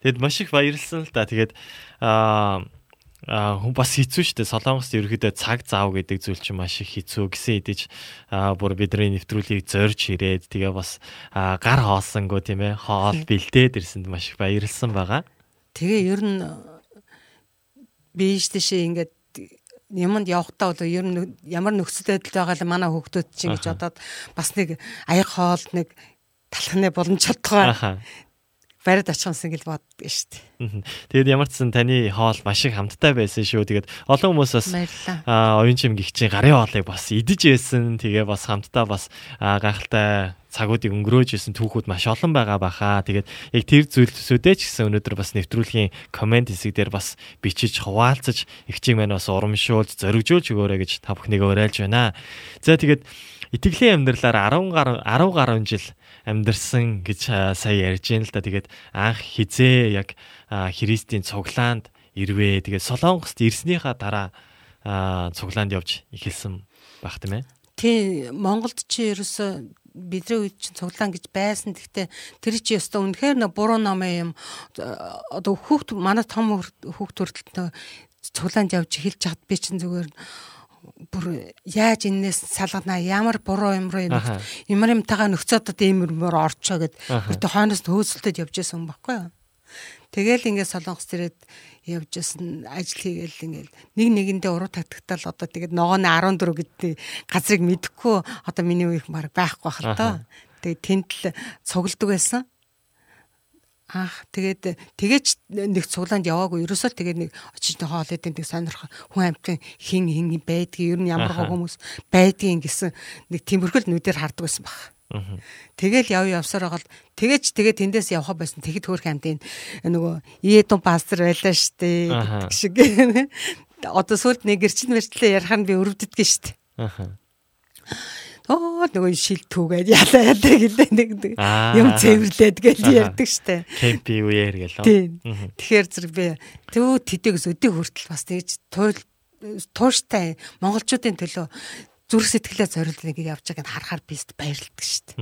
Тэгэд маш их баярлсан л да. Тэгээд аа хүн бас хэцүү шттэ солонгост ерөөдөө цаг заав гэдэг зүйл чинь маш их хэцүү гэсэн хэдиж бүр бидний нэвтрүүлгийг зорж ирээд тэгээ бас гар хоолсонгүй тийм ээ хоол бэлдээд ирсэнд маш их баярлсан байгаа. Тэгээ ер нь бийж дэшээ ингээд юмд явахдаа бол ер нь ямар нөхцөл байдал байгаа л манай хүүхдүүд чинь гэж бодоод бас нэг аяг хоол нэг талхны боломж чадгаа бариад очихсан гэл боддог шүү дээ. Тэгээд ямар ч сан таны хоол маш их хамттай байсан шүү. Тэгээд олон хүмүүс бас аа оюун чим гихчийн гарын хоолыг бас идэж байсан. Тэгээ бас хамтдаа бас гайхалтай цагуудыг өнгөрөөж исэн түүхүүд маш олон байгаа баха. Тэгээд яг тэр зүйлсүүдээ ч гэсэн өнөөдөр бас нэвтрүүлгийн комент хэсэг дээр бас бичиж хуваалцаж ихчийг маань бас урамшуулж зоригжуулж өгөөрэй гэж та бүхнийг уриалж байна. За тэгээд итгэлийн амьдралаар 10 гаруй 10 гаруй жил амьдарсан гэж сая ярьж байна л да. Тэгээд анх хизээ яг Христийн цуглаанд ирвээ. Тэгээд Солонгост ирснийхаа дараа цуглаанд явж эхэлсэн баг тийм ээ. Тий, Монголд чи ерөөсө бидний үед чинь цуглаан гэж байсан. Гэхдээ тэр чи өстө үнэхээр нэг буруу ном юм. Одоо хүүхд манай том хүүхд төрөлтөө цуглаанд явж эхэлж чад би чинь зүгээр бүр яаж энээс салганаа ямар буруу юм руу ямар юмтайгаа нөхцөөд ийм юмор орчоо гэд өөртөө хойноос хөөсөлтөд явж байсан юм баггүй юу. Тэгэл ингээд солонгос төрөд явж исэн ажил хийгээл ингээл нэг нэгэндээ уруу тагтагтал одоо тэгээд ногооны 14 гэдэг газрыг мэдэхгүй одоо миний үеих баг байхгүй бахал тоо. Тэгээд тэнд л цугладаг байсан. Ах тэгээд тэгэж нэг цуглаанд яваагүй. Ерөөсөө тэгээд нэг очиж хоол идэв нэг сонирх хүн амтын хин хин байдгийг ер нь ямар хүмүүс байдгийг гэсэн нэг тиймэрхүүл нүдээр хардаг байсан баг. Тэгэл яв явсаар байгаа л тэгэж тэгээд тэндээс явхаа байсан. Тэгэд хөөх амтын нөгөө Иедон пастор байлаа штэ гэдэг шиг. Одоо сүлд нэг гэрчин мэртлээ ярих нь би өрөвддөг штэ. Аха оо нөгөө шил түүгээд ялаа ялаа гэлээ нэг юм цэвэрлээд гэж ярьдаг штэ. Кемпи үеэр гэлөө. Тэгэхээр зэрэг би төө тэдэгс өдөө хүртэл бас тэгж тууштай монголчуудын төлөө зүрх сэтгэлээ зориулж нэг явж байгааг нь харахаар би баярлдаг штэ.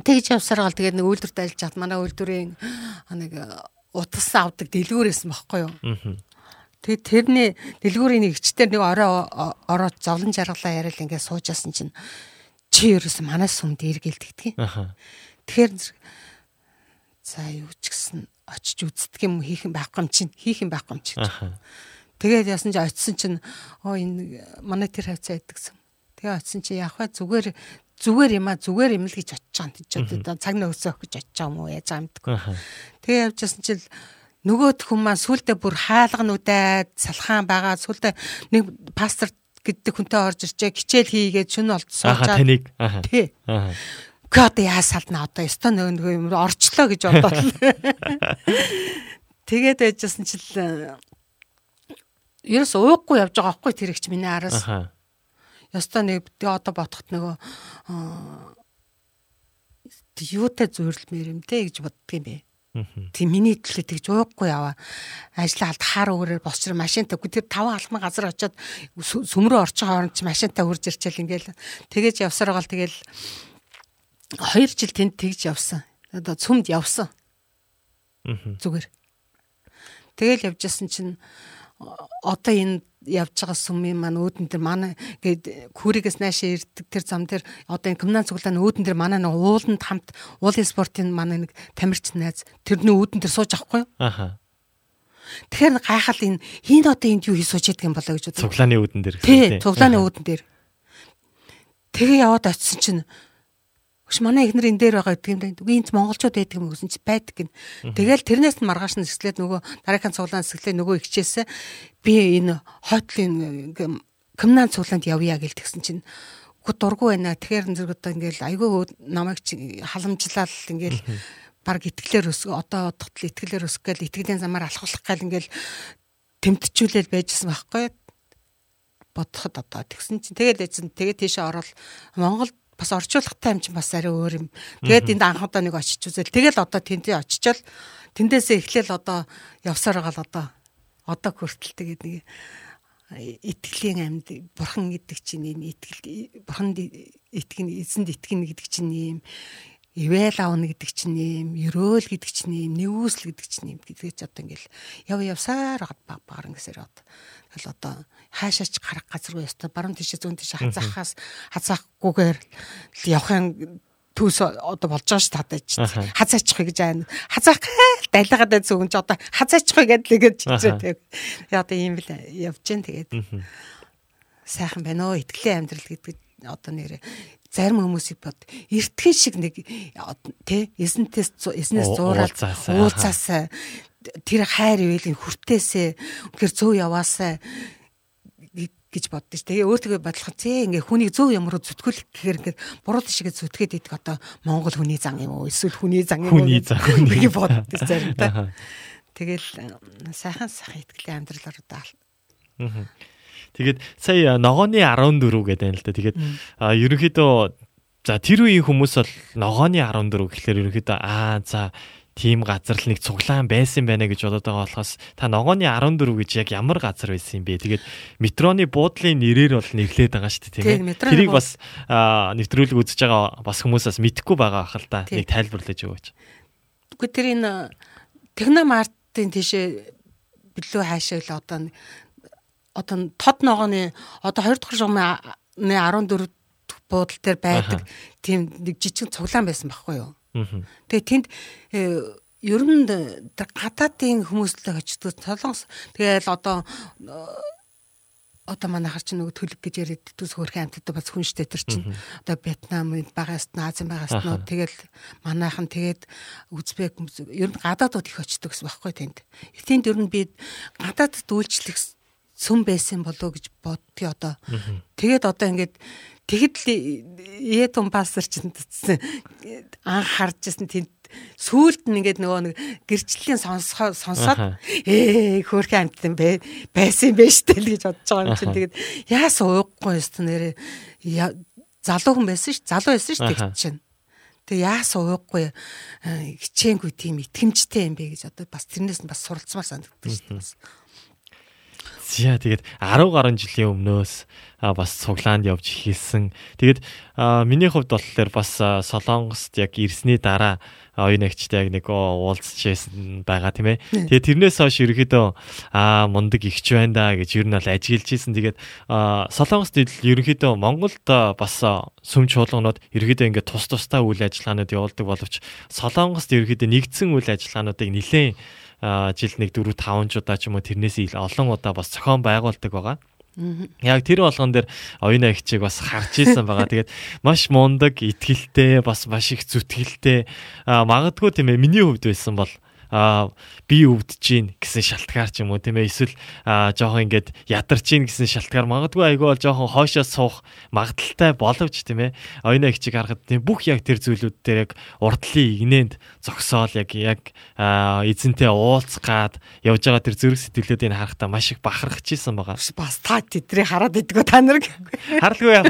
Тэгж явсаар гал тэгээд нэг үйлдвэрт ажиллаж хат манай үйлдвэрийн нэг утас авдаг дэлгүүрээс мөхгүй юу. Тэгээд тэрний дэлгүүрийн нэг ичтэр нэг орой ороод зовлон жаргалаа яриад ингээд суужсэн чинь чи ерөөс манаас сүмд эргэлдэгдэг. Тэгэхээр за юу ч гэсэн очиж үздэг юм хийх юм байхгүй юм чинь хийх юм байхгүй юм чинь. Тэгээд ясан чи очисон чинь оо энэ манай тэр хавцаа идэгсэн. Тэгээ очисон чи явах бай зүгээр зүгээр юм а зүгээр юм л гэж очиж байгаа юм тийч одоо цаг нөөсөөх гэж очиж байгаа юм уу яаж. Аха. Тэгээ явж ясан чи нөгөөд хүн маань сүултээ бүр хаалгануудад салхаан байгаа сүултээ нэг пастор гэдэг хүнтэй орж ирчээ хичээл хийгээд шүн олдсон. Аха таныг. Аха. Тий. Аха. Гэ одоо яа сална одоо ёстой нөгөө нөгөө юм орчлоо гэж бодоод. Тэгээд байжсэн чил ерөөс уухгүй явж байгаа байхгүй тэр ихч миний араас. Ёстой нэг одоо бодоход нөгөө аа, юутай зүйрлмээр юм те гэж боддгийм бэ. Тийм миний төлөө тэгж уухгүй яваа. Ажлаа алд хаар өгөрөөр босчроо машинтай үгүй тэр таван алхмын газар очиод сүмрөө орчих хооронд чи машинтай хурж ирчээл ингээл тэгэж явсараа гал тэгэл 2 жил тэнд тэгж явсан. Одоо цүмд явсан зүгээр. Тэгэл явжсэн чинь о- одоо энэ явж байгаа сүмийн маань өөдөн дээр манай гээд хүүригээс наашаа ирдэг тэр зам дээр одоо энэ коммунац цуглааны өөдөн дээр манай нэг ууланд хамт уулын спортын манай нэг тамирч найз тэрний өөдөн дээр сууж авахгүй юу? Аха. Тэгэхээр гайхал энэ хин одоо энд юу хийж сууж яадаг юм болоо гэж бодлоо. Цуглааны үүдэн дээр. Тий, цуглааны өөдөн дээр. Тэгээ яваад очисон чинь Хөш манай ихнэр энэ дээр байгаа гэдэг юм даа. Үгүй энд монголчууд байдаг юм гэсэн чи байдаг гин. Тэгэл тэрнээс нь маргааш нь эсгэлээд нөгөө дараагийн цуглаан эсгэлээ нөгөө ихчээсээ би энэ хойтлын коммунац цуглаанд явъя гэж тэгсэн чинь үгүй дургу байна. Тэгэхээр зэрэг одоо ингээл айгүй намайг чи халамжлал ингээл баг итгэлээр өс одоо одтол итгэлээр өсөх гээл итгэлийн замаар алхуулах гээл ингээл тэмтчүүлэл байжсэн байхгүй бодоход одоо тэгсэн чинь тэгэл эзэн тэгээ тийшээ орол Монголд бас орчуулгатай юм чинь бас арай өөр юм. Тэгээд энд анхудаа нэг очиж үзэл. Тэгэл одоо тэндээ очичоод тэндээсээ эхлээл одоо явсаар байгаа л одоо одоо хүртэл тэгээд нэг итгэлийн амьд бурхан гэдэг чинь энэ итгэл бурханд итгэн эзэнд итгэнэ гэдэг чинь юм ивэл аавна гэдэг чинь юм ерөөл гэдэг чинь юм нэгүсэл гэдэг чинь юм гэдгийг ч одоо ингээл яв явсаар багар ингэсээр одоо тэгэл одоо хаашаач гарах газаргүй ёстой баруун тийшээ зүүн тийшээ хазаахаас хазаахгүйгээр л явахын төс одоо болж байгаа ш тадаж Аха. хазаачих гэж байна хазаах дайлгаад зүүн ч одоо хазаачих гэдэг л гэж Аха. чичээ тэг. Яа одоо юм бэл явж гэн тэгээд. Сайхан байна оо итгэлийн амьдрал гэдэг одоо нэр зарим хүмүүсийг бод эртхэн шиг нэг тэ эзнэс Уу- зуураад уулзаасаа, тэр хайр ивэл хүртээсээ үнэхээр зөв яваасаа гэж боддоо ш. Тэгээ өөртөө бодлоход зээ ингээ хүнийг зөв ямар зүтгүүлэх гэхээр ингээ буруу тишгээ зүтгээд идэх одоо монгол хүний зан юм уу эсвэл хүний зан юм уу гэж боддоо заримдаа. Тэгэл сайхан сайхан итгэлийн амьдралаар одоо. Тэгээд сая ногооны 14 гэдэг юм л да. Тэгээд ерөнхийдөө за тэр үеийн хүмүүс бол ногооны 14 гэхэлэр ерөнхийдөө аа за тийм газар л нэг цуглаан байсан байна гэж бодоод байгаа болохоос та ногооны 14 гэж яг ямар газар байсан юм бэ? Тэгээд метроны буудлын нэрээр бол нэрлээд байгаа шүү дээ тийм ээ. Тэрийг бас нэвтрүүлэг үзэж байгаа бас хүмүүсээс мэдэхгүй байгаа хэл та. Нэг тайлбарлаж өгөөч. Үгүй тэр энэ техномартын тийшээ билүү хаашаа л одоо одоо тод ногооны одоо 2 дахь шугамын 14 дэх буудал дээр байдаг тийм нэг жижиг цуглаан байсан байхгүй юу. Тэгээ тэнд э, ер нь гадаадын хүмүүслээ очдог солонгос тэгэл одоо э, одоо манайхар чинь нөгөө төлөв гэж яриад төс хөрхэн амттай бас хүн штэ тэр чинь одоо Вьетнам багаас нь Азийн багаас нь Аха. тэгэл манайхан тэгээд Үзбек ер нь гадаадууд их очдог гэсэн байхгүй тэнд. Тэнд ер нь би гадаадд үйлчлэх сүм байсан болоо гэж боддгий одоо. Тэгээд одоо ингээд тэгэд л Етон пастор чинь тцсэн анх харж ирсэн тэнд сүүлд нь ингээд нөгөө нэг гэрчлэлийн сонсоо сонсоод ээ хөөрхөн амт юм бэ байсан юм бэ штэ л гэж бодож байгаа юм чинь. Тэгээд яасан ууггүй ёстой нэрээ я- залуу хүн байсан ш залуу байсан ш Аха. тэг чинь. Тэг яасан ууггүй э, хичээнгүй тийм итгэмжтэй юм бэ гэж одоо бас тэрнээс нь бас суралцмаар санагддаг ш За тэгээд 10 гаруй жилийн өмнөөс бас цуглаанд явж эхэлсэн. Тэгээд миний хувьд болохоор бас Солонгост яг ирсний дараа оюун агчтай яг нэг уулзчихсан байгаа тийм ээ. Тэгээд тэрнээс хойш ерөөхдөө аа мундаг ихч байна да гэж ер нь бол ажиглаж ийсэн. Тэгээд Солонгост ерөөхдөө Монголд бас сүм чуулганууд ерөөхдөө ингээд тус тустай үйл ажиллагаанууд явуулдаг боловч Солонгост ерөөхдөө нэгдсэн үйл ажиллагаануудыг нэлээд жилд нэг 4 5 удаа ч юм уу тэрнээс ил олон удаа бас зохион байгуулдаг байгаа. Яг тэр болгон дээр оюун агчийг бас харж исэн байгаа. Тэгээд маш мундаг, итгэлтэй, бас маш их зүтгэлтэй. Магадгүй тийм ээ миний хувьд байсан бол би өвдөж гин гэсэн шалтгаар ч юм уу тийм ээ эсвэл жоохон ингээд ядарч гин гэсэн шалтгаар магадгүй айгүй бол жоохон хоошоо суух магадaltaй боловч тийм ээ оюуна ихчиг харахад тийм бүх яг тэр зүйлүүд дээр яг урдлын игнэнд зогсоол яг яг эзэнтэй уулзгаад явж байгаа тэр зүрх сэтгэлүүдийг харахтаа маш их бахархчихсан байгаа. Бас та тэдрийг хараад идэггүй та нар. Харалгүй яа.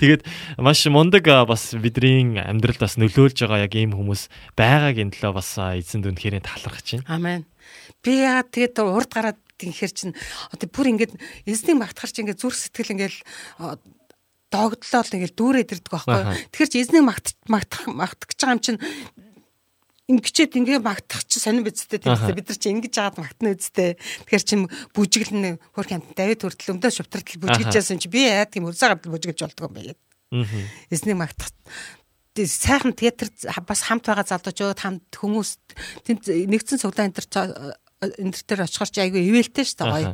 Тэгээд маш мундаг бас бидний амьдралд бас нөлөөлж байгаа яг ийм хүмүүс байгаагийн төлөө бас эзэн дүнхээр талархаж байна. Амен. Би яа тэгээд урд гараад тэнхэр чинь одоо бүр ингээд эзнийг магтахар чинь ингээд зүрх сэтгэл ингээд догдлол ингээд дүүрээд ирдэг байхгүй. Тэгэхээр чи эзнийг магтах магтах магтах гэж байгаа юм чинь ингэчээд ингээ магтах чи сонир бидтэй тийм бид нар чи ингэж жаад магтна үсттэй тэгэхээр чи бүжиглэн хөрх хамт Давид хүртэл өмдөө шуптартал бүжиглж яасан чи би яа тийм өрсө гавд бүжиглж болдгоо юм байгаад. Эснийг магтах сайхан театр бас хамт байгаа залуучууд хамт хүмүүс тэнд нэгдсэн цуглаан энэ энэ төр очихор чи айгүй ивэлтэй шүү дээ гоё.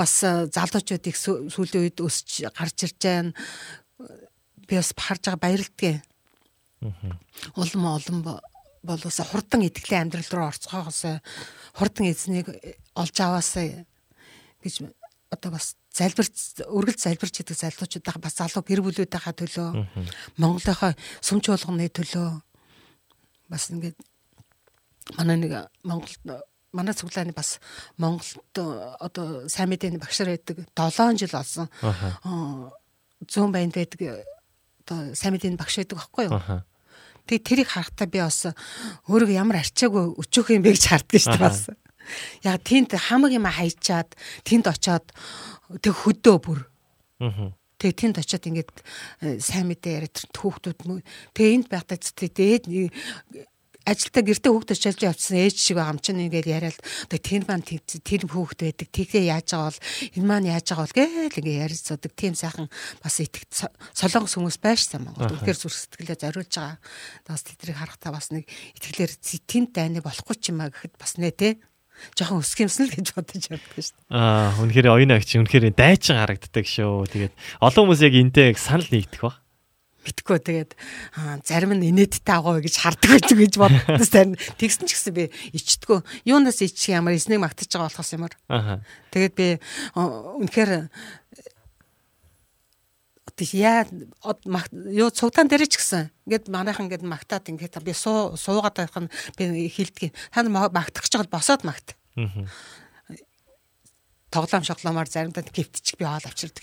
Бас залуучуудыг сүүлийн үед өсч гарч ирж байгаа би бас харж байгаа баярлдгийг. Улам улам болоосо хурдан итгэлийн амьдрал руу орцгоогоосоо хурдан эзнийг олж аваасаа гэж одоо бас залбирч өргөл залбирч идэг залуучуудаа бас залуу гэр бүлүүдийнхаа төлөө Монголынхаа сүмч болгоны төлөө бас ингээд манай нэг Монгол манай цуглааны бас Монголд одоо сайн мэдээний багшаар байдаг 7 жил болсон. Зүүн байнд байдаг одоо сайн мэдээний багш байдаг байхгүй юу? Тэгээ тэрийг харахтаа би бас өөрийгөө ямар арчаагүй өчөөх юм бэ гэж харддаг шүү дээ бас. Яг тэнд хамаг юм хайчаад тэнд очоод тэг хөдөө бүр. Аа. Тэгээ тэнд очиод ингээд э, сайн мэдээ яриад хүүхдүүд мө. Тэгээ энд байхдаа тэгээд ажилдаа гэртээ хүүхд очилж явцсан ээж шиг байгаа юм чинь ингээд яриад одоо тэр маань тэр хүүхд байдаг тэгээ яаж байгаа бол энэ маань яаж байгаа бол гээл ингээд ярилцдаг тийм сайхан бас итгэж солонгос хүмүүс байшсан Монгол үнэхээр зүрх сэтгэлээ зориулж байгаа бас тэдрийг харахтаа бас нэг итгэлээр тэнд дайны болохгүй ч юм а гэхэд бас нэ тэ жоохон өсгөмсөн л гэж бодож явдаг шүү дээ. Аа, үнэхээр оюун агч үнэхээр дайчин харагддаг шүү. Тэгээд олон хүмүүс яг энтэй санал нэгдэх ба. Битггүй тэгээд зарим нь инээдтэй агуу гэж хардаг байж гэж боддоос зарим тэгсэн ч гэсэн би ичдэггүй юунаас ичих ямар эснийг магтаж байгаа болохоос ямар тэгээд би үнэхээр яа юу цугтаан дээр ч гэсэн ингээд манайхан ингээд магтаад ингээд би суу суугаад байх нь би хилдэг. Та нар магтах гэж байгаад босоод магт. Тоглоом шоглоомоор заримдаа гівтчих би хоол авчирдаг.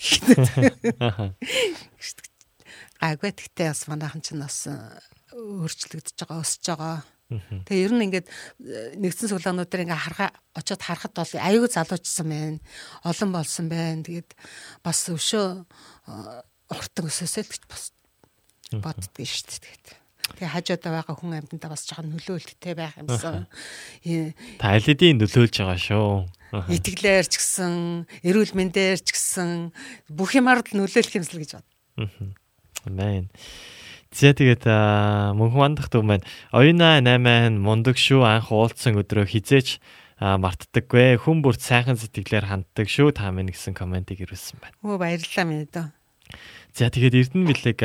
гайгүй тэгтээ бас манайхан ч бас э, өөрчлөгдөж байгаа өсөж байгаа. Тэгээ ер нь ингээд э, нэгдсэн суулгаануудаар ингээ харахаа очиод харахад бол аюул залуучсан байна. Олон болсон байна. Тэгээд бас өшөө э, уртан өсөөсэй гэж бас боддгоо шүү дээ. Тэгээд Тэгээ хажуудаа байгаа хүн амьтанда бас жоохон нөлөөлттэй байх юмсан. Та аль хэдийн нөлөөлж байгаа шүү. Итгэлээр ч гэсэн, эрүүл мэндээр ч гэсэн бүх юмар л нөлөөлөх юмсэл гэж бод. Амен. За тэгээд мөнхөн мандах төв маань оюуна 8 мундаг шүү анх уулзсан өдрөө хизээч мартдаггүй хүн бүрт сайхан сэтгэлээр ханддаг шүү та минь гэсэн комментиг ирүүлсэн байна. Өө баярлалаа минь дөө. За тэгээд Эрдэнэ Билэг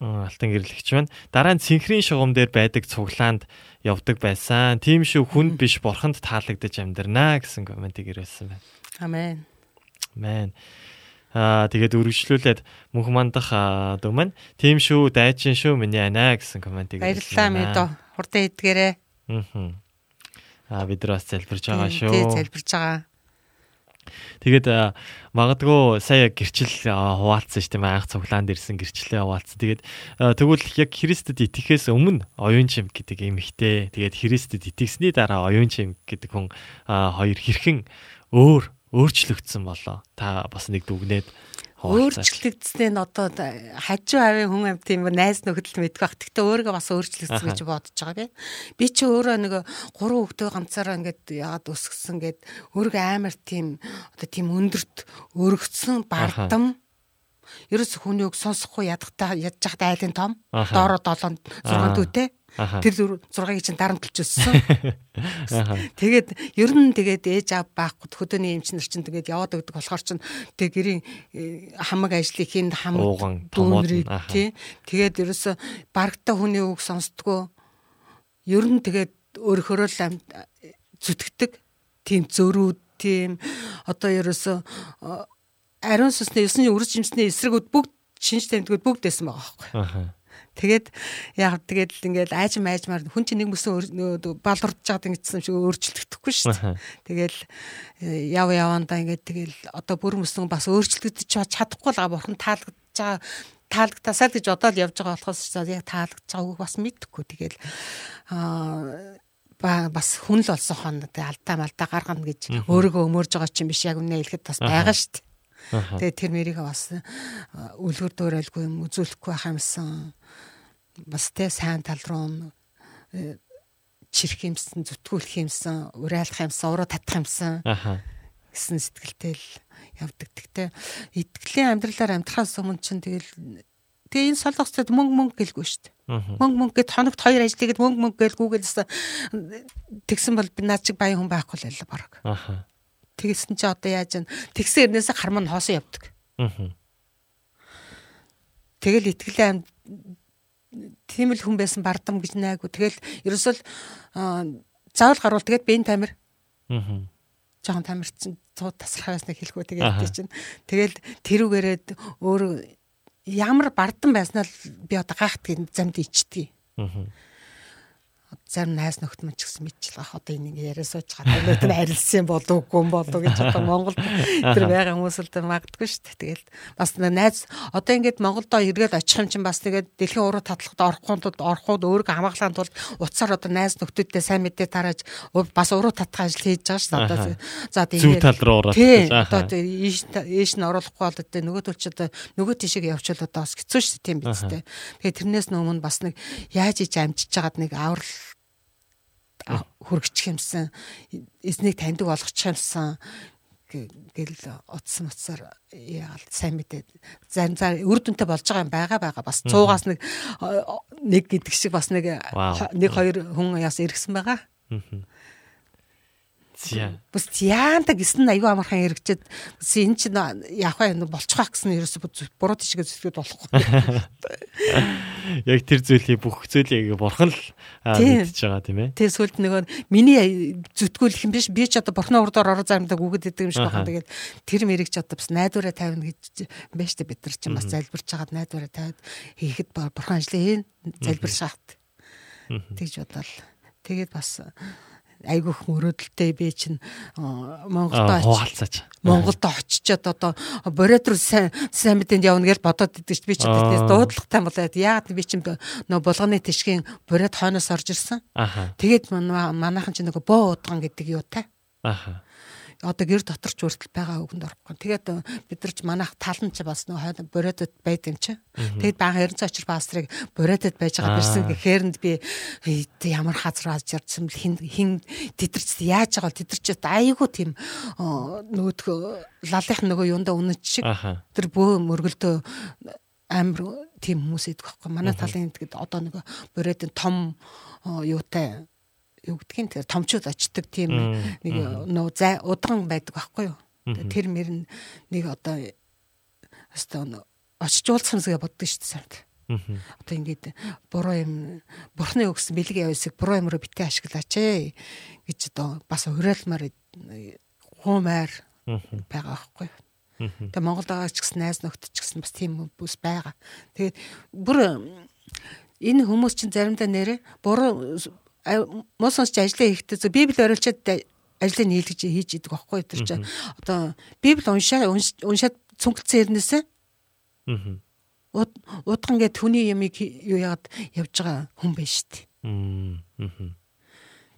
алтан гэрлэгч байна. Дараа нь цэнхрийн шугам дээр байдаг цуглаанд явдаг байсан. Тийм шүү хүнд биш бурханд таалагдаж амьдрнаа гэсэн комментиг ирүүлсэн байна. Амен. Амен. Аа тэгээд үргэлжлүүлээд мөнх мандах дөө маань тийм шүү дайчин шүү миний анаа гэсэн комментиг баярлалаа мэдөө хурдан эдгээрээ. Аа. Бид нар бас залбирч байгаа шүү. Тий залбирч байгаа. Тэгээд магадгүй сая гэрчил хуваалцсан шүү дээ анх цуглаанд ирсэн гэрчлээ хуваалцсан. Тэгээд тэгвэл яг Христэд итгэхээс өмнө оюун чим гэдэг эмэгтэй тэгээд Христэд итгэсний дараа оюун чим гэдэг хүн хоёр хэрхэн өөр өөрчлөгдсөн болоо. Та бас нэг дүгнээд. Өөрчлөгдсөн нь одоо хажуу авийн хүн амт тийм найз нөхөдөл мэдэх бах. Гэхдээ өөрийгөө бас өөрчлөгдсөн гэж бодож байгаа би. Би чи өөрөө нэг гурван хүүхдээ ганцаараа ингээд яагаад өсгсөн гэд өөрийгөө амар тийм одоо тийм өндөрт өргөцсөн бардам. Ерөөс хүний үг сонсохгүй ядахтаа ядж хат айлын том. Доороо 7 6 дүүтэй тэр 6-ыг чинь дарамтлж өссөн тэгээд ер нь тэгээд ээж аав байхгүй хөдөөний эмч нар чинь тэгээд яваад өгдөг болохоор чинь тэг гэрийн э, хамаг ажлыг хин хамаг дүүнрийг тий. тэгээд ерөөсө барагта хүний үг сонсдгоо. Ер нь тэгээд өөрөөрөө л зүтгэдэг тийм зөрүүд тийм одоо ерөөсө ариун сүнсний 9 үрж жимсний эсрэгүүд бүгд шинж тэмдгүүд бүгд байсан байгаа байхгүй. Тэгээд яг тэгээд л ингээл аажим аажмаар хүн чинь нэг мөсөн балурдж байгаад ингэсэн шиг өөрчлөгдөхгүй шүү дээ. Тэгэл э, яв явандаа ингээд тэгэл одоо бүр мөсөн бас өөрчлөгдөж чадахгүй л байгаа бурхан таалагдж байгаа таалагдасаа гэж бодоод явж байгаа болохоос яг таалагдж байгааг бас мэдхгүй. Тэгэл аа ба бас хүн л олсон хон алдаа малдаа гаргана гэж өөрийгөө өмөрж байгаа чинь биш. Яг үнэ хэлэхэд бас байгаа шүү дээ. Тэгээд тэр мэрийг бас үлгэр дуурайлгүй юм үзүүлэхгүй байх юмсан бас тэ сайн тал руу э, чирх юмсан зүтгүүлэх юмсан урайлах юмсан уруу татах юмсан гэсэн сэтгэлтэй л явдаг. Тэгтээ итгэлийн амьдралаар амьдрахаас өмнө чинь тэгэл тэгээ энэ солонгоцод мөнгө мөнгө гэлгүй шүү дээ. Мөнгө мөнгө гэд хоногт хоёр ажлыгэд мөнгө мөнгө гэлгүйгээс тэгсэн бол би наад чиг баян хүн байхгүй л байла баг. Аха. Тэгсэн чи одоо яаж вэ? Тэгсэн эрнээсээ харман хоосон явдаг. Аа. Тэгэл итгэлийн тийм л хүн байсан бардам гэж найгу. Тэгэл ерөөсөл заавал гарвал тэгээд бен тамир. Аа. Жохон тамирчин цууд тасрахаас нэг хэлэхгүй тэгээд чинь. Тэгэл тэрүүгээрээд өөр ямар бардам байснаа л би одоо гайхдаг замд ичдэг. Аа зарим найз нөхд мөн ч гэсэн мэдчихлээ одоо энийг яриа сууж байгаа. Өнөөдөр нь арилсан болов уу болов гэж одоо Монголд тэр байгаа хүмүүс л магадгүй шүү дээ. Тэгэл бас найз одоо ингээд Монголдо эргээд очих юм чинь бас тэгээд дэлхийн уруу татлахад орохгүй ороход өөрийгөө хамгаалахын тулд утсаар одоо найз нөхдүүдтэй сайн мэдээ тарааж бас уруу татах ажил хийж байгаа шүү дээ. Одоо за тэгээд зүг тал руу ороод одоо ийш ийш нь оруулахгүй бол одоо нөгөө төл ч одоо нөгөө тишээ явуучвал одоо бас хэцүү шүү дээ тийм биз дээ. Тэгээд тэрнээс өмнө бас нэг яаж иж амжиж байгаад нэг аврал хүргчих юмсан эзнийг таньдаг болгочих юмсан гэл утсан утсаар яал сайн мэдээд зарим зар үр дүнтэй болж байгаа юм байгаа байгаа бас 100-аас нэг нэг гэдэг шиг бас нэг нэг хоёр хүн яас иргсэн байгаа. Зя. Бүс яанта гэсэн нь аюу амархан эргэжэд бүс эн чинь явах юм болчихох гэсэн ерөөсө буруу тишгээ зүтгэж болохгүй. Яг тэр зүйлийг бүх зүйлийг бурхан л мэдчихэж байгаа тийм ээ. Тэр сүлд нөгөө миний зүтгүүлэх юм биш би ч одоо бурхны урдаар ороо заримдаа үгэд идэг юм шиг байна. Тэгээд тэр мэрэгч одоо бас найдвараа тавина гэж байна штэ бид нар чинь бас залбирч хагаад найдвараа тавиад хийхэд бурхан ажлаа хийн залбир шахт. Тэгж бодлоо. Тэгээд бас айгүйх мөрөөдөлтэй би чинь Монголд хуваалцаач. Монголд очичоод одоо борот руу сайн сайн мэдэнд явна гэж бодоод идэв чи би чи биднээс дуудлагатай болоод яагаад би чинь нөө булганы тишгийн борот хойноос орж ирсэн. Тэгээд манайхан чи нөгөө боо удган гэдэг юутай. Аха одоо гэр дотор ч хүртэл байгаа үгэнд орохгүй. Тэгээд э, бид нар ч манайх тал нь ч бас нөө хойд бориодод байд юм чи. Тэгээд бага эрдэнэ очир пастрыг бориодод байж байгаа бэрсэн гэхээрэнд би ямар хазар аз ярьсан бэл хин хин тэтэрч яаж байгаа? Тэтэрч айгүй тийм нөгөөдхөө лалынх нөгөө юунда үнэч шиг тэр бөө мөргөлдөө амар тийм хүмүүс идэх байхгүй. Манай талын тэгээд одоо нөгөө бориодын том юутай юу гэдгийг тэр томчууд очдөг тийм нэг нөө зай удаан байдаг байхгүй юу. Тэр мэр нэг одоо өстөө очиж уулзсан зэрэг боддог шүү дээ сард. Одоо ингээд буруу юм бурхны өгсөн бэлэг явсыг буруу юм руу битээ ашиглаач ээ гэж одоо бас уриалмаар хуумаар байгаа байхгүй юу. Тэгээ Монголд байгаа ч гэсэн найз нөхдөд ч гэсэн бас тийм бүс байгаа. Тэгээд бүр энэ хүмүүс чинь заримдаа нэрэ буруу муу сонсч ажиллаа хийхдээ Библи орилчаад ажлыг нийлгэж хийж идэг байхгүй тэр чинь одоо библ уншаа унш- уншаад Мгм. уд- удхан ингээд түүний ямыг юу яагаад явж байгаа хүн. Мм. Мгм.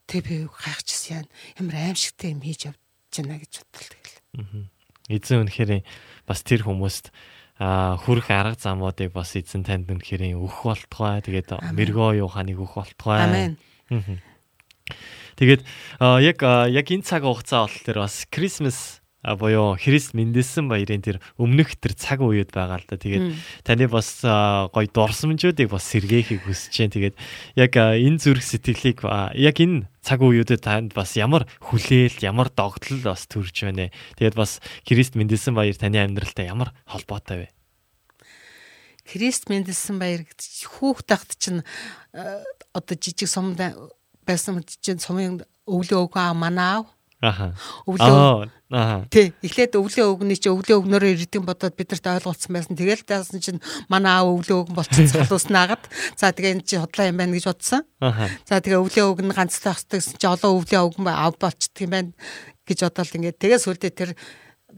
Тэг би гайхчихсан ямар аимшигтай юм хийж явж байна гэж бодлоо тэгэл. Эзэн үнэхээр бас тэр хүмүүст хүрх арга замуудыг бас эзэн танд үнэхээр өгөх болтугай. Тэгээд мэргөө юу ханыг өгөх болтугай. Амен. Тэгээд яг яг энэ цаг хугацаа болохоор бас Christmas а, буюу Христ мэндэлсэн баярын тэр өмнөх тэр цаг үед байгаа л да. Тэгээд таны бас гоё дурсамжуудыг бас сэргээхийг хүсэж байна. Тэгээд яг энэ зүрх сэтгэлийг яг энэ цаг үеүүдэд танд бас ямар хүлээл, ямар догтлол бас төрж байна. ээ. Тэгээд бас Христ мэндэлсэн баяр таны амьдралтай ямар холбоотой вэ? Крист мэндэлсэн баяр гэж хүүхд тахт чинь одоо жижиг сумд байсан чинь сумын өвлөө өгөө аа манаа Аха. өвлөө Аа. тий эхлээд өвлөө өгний чи өвлөө өгнөрөө ирдэм бодоод бидэрт ойлголцсон байсан тэгэл даасан чинь манаа өвлөө өгн болчихсон залуусан агаад за тэгээ энэ чи хотлоо юм байна гэж бодсон Аха. за тэгээ өвлөө өгн ганцтай хостой гэсэн чи олон өвлөө өгн ав болчихдөг юм байна гэж бодоод ингээд тэгээ сүлдээ тэр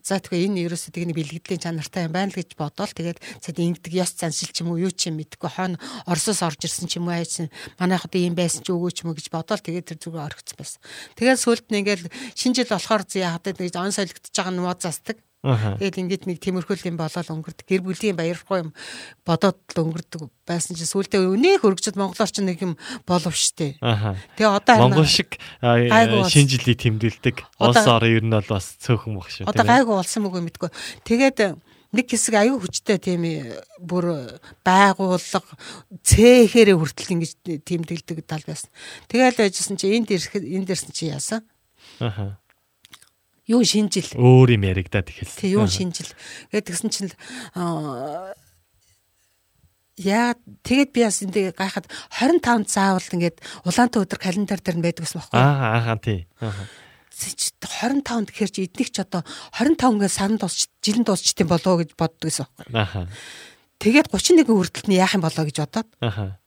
за тэгээ энэ ерөөсөө тэгний бэлгэдлийн чанартай юм байна л гэж бодоол тэгээд цад ингэдэг ёс заншил ч юм уу юу ч юм мэдгүй хойно орсоос орж ирсэн ч юм уу айсан манай хот ийм байсан ч өгөө ч юм уу гэж бодоол тэгээд тэр зүгээр орхицсан байсан. Тэгээд сүлд нь ингээд шинэ жил болохоор зя хатад гэж он солигдож байгаа нь мод застдаг Тэгээд ингээд нэг тиймэрхүүл юм болоод өнгөрдөг. Гэр бүлийн баярхгүй юм бодоод л өнгөрдөг байсан чинь сүүлдээ өнөөх өргөжөд монголоор ч нэг юм болов штэ. Тэгээ одоо Монгол шиг бас. шинэ жилийг тэмдэглэдэг. Улс орон ер нь бол бас цөөхөн баг шүү. одоо гайгүй болсон мөг юм мэдгүй. Тэгээд нэг хэсэг аюу хүчтэй тийм э, бүр байгууллага цээхээрээ хүртэл ингэж тэмдэглэдэг тал байсан. Тэгээд ажисан чи энд энд ирсэн чи яасан? Аха. Юу шинжил. Өөр юм яригадаад эхэлсэн. Тэг юу шинжил. Тэгээд тэгсэн чинь л аа яа тэгээд би бас энэ гайхад 25 заавал ингээд улаантай өдөр календар дээр нь байдаг гэсэн юу? Аа ааха тий. Чи 25 гэхэр чи эдник ч одоо 25 ингээд сарн дуусч жилэн дуусчтiin болоо гэж боддог гэсэн юу? Аха. Тэгээд 31 хүртэл нь яах юм болоо гэж бодоод Аха.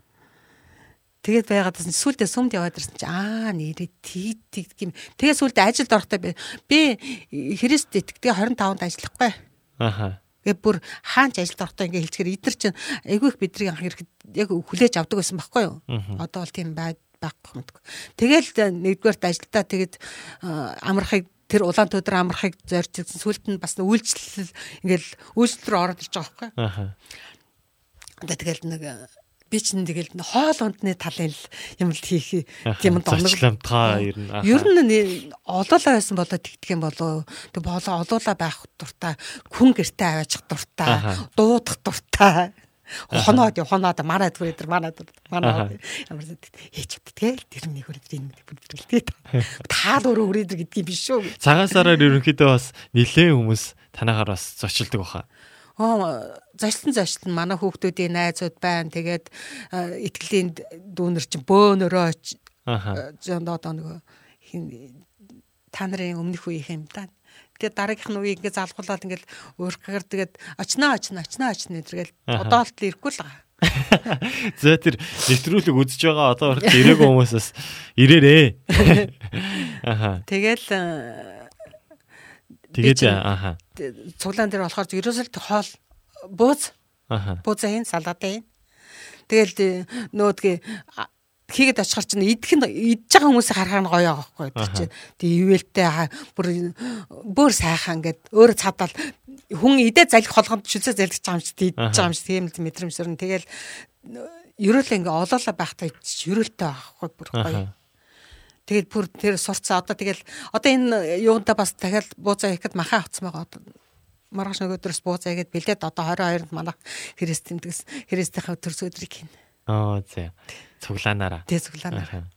Тэгээд байгаад байсан сүулдэ сүмд яваад ирсэн чи аа нэрээ тийг тийг юм. Тэгээд сүулдэ ажилд орохдоо би би Христ итгэдэг 25-нд ажиллахгүй. Аха. Тэгээ бүр хаанч ажилд орохдоо ингээ хэлчихэр эдгэр чинь айгүй их бидрийг анх ирэхэд яг хүлээж авдаг байсан байхгүй юу? Одоо бол тийм бай байхгүй мэдгүй. Тэгэл э, нэгдүгээрт ажилдаа тэгээд а, амархыг тэр улаан төдөр амархыг зорж ирсэн сүлд нь бас үйлчлэл ингээл үйлчлэл рүү ороод ирж байгаа байхгүй. Аха. Одоо тэгэл нэг э, би чинь тэгэл хоол ундны талын юм л хийх юм доног. Зочломтгой ер нь. Ер нь олоолаа байсан болоо тэгдэг юм болоо. Тэг болоо олоола байх дуртай, хүн гэртээ аваачих дуртай, дуудах дуртай. Хоноод хоноод мараад хүрээд мараад мараад ямар зүйл хийж тэгэл тэр нэг хүрээд энэ бүлгэлтэй таал өөрөө хүрээд гэдгийг биш шүү. Цагаасаараар ерөнхийдөө бас нилээн хүмүүс танахаар бас зочилдог баха. Аа зашлан зашлан манай хүүхдүүдийн найзууд байна. Тэгээд итгэлийн дүүнер чинь бөөнөрөө зөнд одоо нөгөө хин та нарын өмнөх үеийнх юм да. Тэгээд дараагийнх нь үеийг ингээд залгуулад ингээд өөрхөөр тэгээд очноо очноо очноо очноо гэдэргээл Аха. одоо л ирэхгүй л байгаа. За тэр нэвтрүүлэг үзэж байгаа одоо хүртэл ирээгүй хүмүүсээс ирээрээ. Аха. Тэгэл Тэгээд аха. Цуглаан дээр болохоор ерөөсөл хоол бууз. Буузаа хийн салаатай хийн. Тэгэл э, нөөдгөө а, хийгээд очихар чинь идэх нь идж байгаа хүмүүсийг харахаар нь гоё байгаа байхгүй тэр чинь. Тэг ивэлтэй бүр бүр сайхан ингээд өөрөө цадаал хүн идэ залих холгонд шүлцээ залгиж байгаа юм чи идж байгаа юм чи тийм л мэдрэмжсэрн тэгэл ерөөлөө ингээ олоолаа байхтай идчих ерөөлтэй байхгүй бүр гоё. Тэгээд бүр тэр сурцсан одоо тэгэл одоо энэ юунда бас дахиад буузаа ихэд маха авцсан байгаа одоо маргааш нөгөөдрөөс буузаа игээд бэлдээд одоо 22-нд манайх христэмдгс христийнхаа төрс өдрийг хийнэ. Аа за. Цуглаанаараа. Тэгээ цуглаана.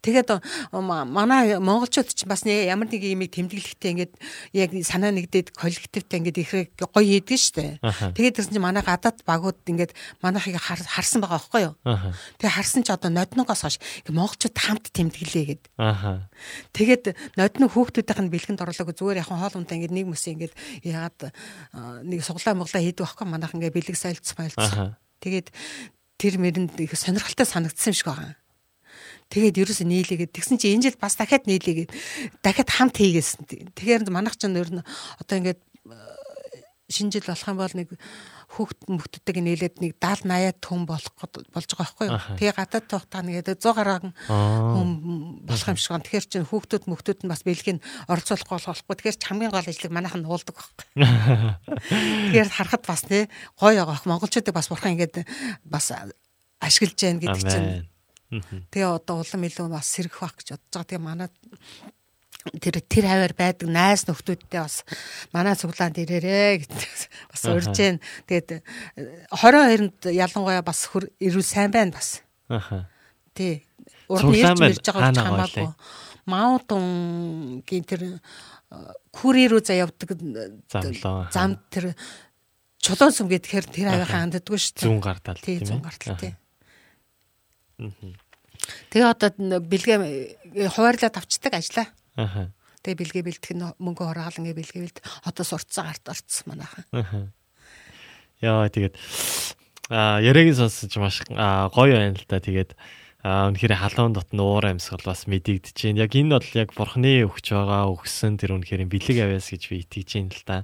Тэгээд э, ма- манай монголчууд ч бас ямар нэг юмыг тэмдэглэхдээ ингээд яг санаа нэгдээд коллективтэй ингээд их гоё хийдэг штэ. Тэгээд тэрсэн чинь манай гадаад багууд ингээд манайхыг хар- харсан байгаа байхгүй юу? Аха. Тэгээ харсан ч одоо нодногоос хойш монголчууд хамт тэмдэглээ гэд. Тэгээд нодны хүүхдүүдийнх нь бэлгэнд орлоогүй зүгээр яхан хоол унтаа ингээд нэг мэс ингээд ягаад а, нэг суглаа моглаа хийдэг байхгүй манайх ингээд бэлэг сайлцсан Аха. байлцсан. Тэгээд тэр мэрэнд их сонирхолтой санагдсан юм шиг байгаа. Тэгээд ерөөсөө нийлээгээд тэгсэн чи энэ жил бас дахиад нийлээгээд дахиад хамт хийгээсэн. Тэгэхээр манайх ч нөр нь одоо ингээд шинэ жил болох юм бол нэг хүүхд мөхтөдөг нийлээд нэг 70 80 түн болох болж байгаа байхгүй юу. Тэгээ гадаад тухтаа нэгээд 100 гаруй хүн болох юм шиг байна. Тэгэхээр чин хүүхдүүд мөхтөд нь бас бэлгийг оролцуулахгүй болохгүй. Тэгэхээр ч хамгийн гол ажлыг манайхан нуулдаг байхгүй. Тэгэхээр харахад бас тий гоё байгаа. Монголчуудыг бас бурхан ингээд бас ашиглаж яах гэдэг чинь. Тэгээ одоо улам илүү бас сэргэх байх гэж бодож байгаа. Тэгээ манай тэр тэр хавар байдаг найз нөхдүүдтэй бас манай цуглаанд ирээрээ гэдэг бас урьж जैन. Тэгээд 22-нд ялангуяа бас ирүүл сайн байна бас. Аха. Тий. Урд нь ирж ирж байгаа ч хамаагүй. Маунтунгийн тэр күрээ рүү за явдаг зам тэр чулуун сүм гэхээр тэр хавийнхаа анддаггүй шүү дээ. Зүүн гартал тийм ээ. Зүүн гартал тий. Тэгээ одоо бэлгээ хуваарлаад авчдаг ажиллаа. Аха. Тэгээ бэлгээ бэлдэх нь мөнгө хороолон гэ бэлгээ бэлд одоо сурцсан арт орцсон манайхан. Аха. Яа тэгээд а яриагийн сонсож маш гоё байна л да. Тэгээд а үнэхээр халуун дотн уур амьсгал бас мэдэгдэж байна. Яг энэ бол яг бурхны өгч байгаа өгсөн тэр үнэхээр бэлэг авяас гэж би итгэж байна л да.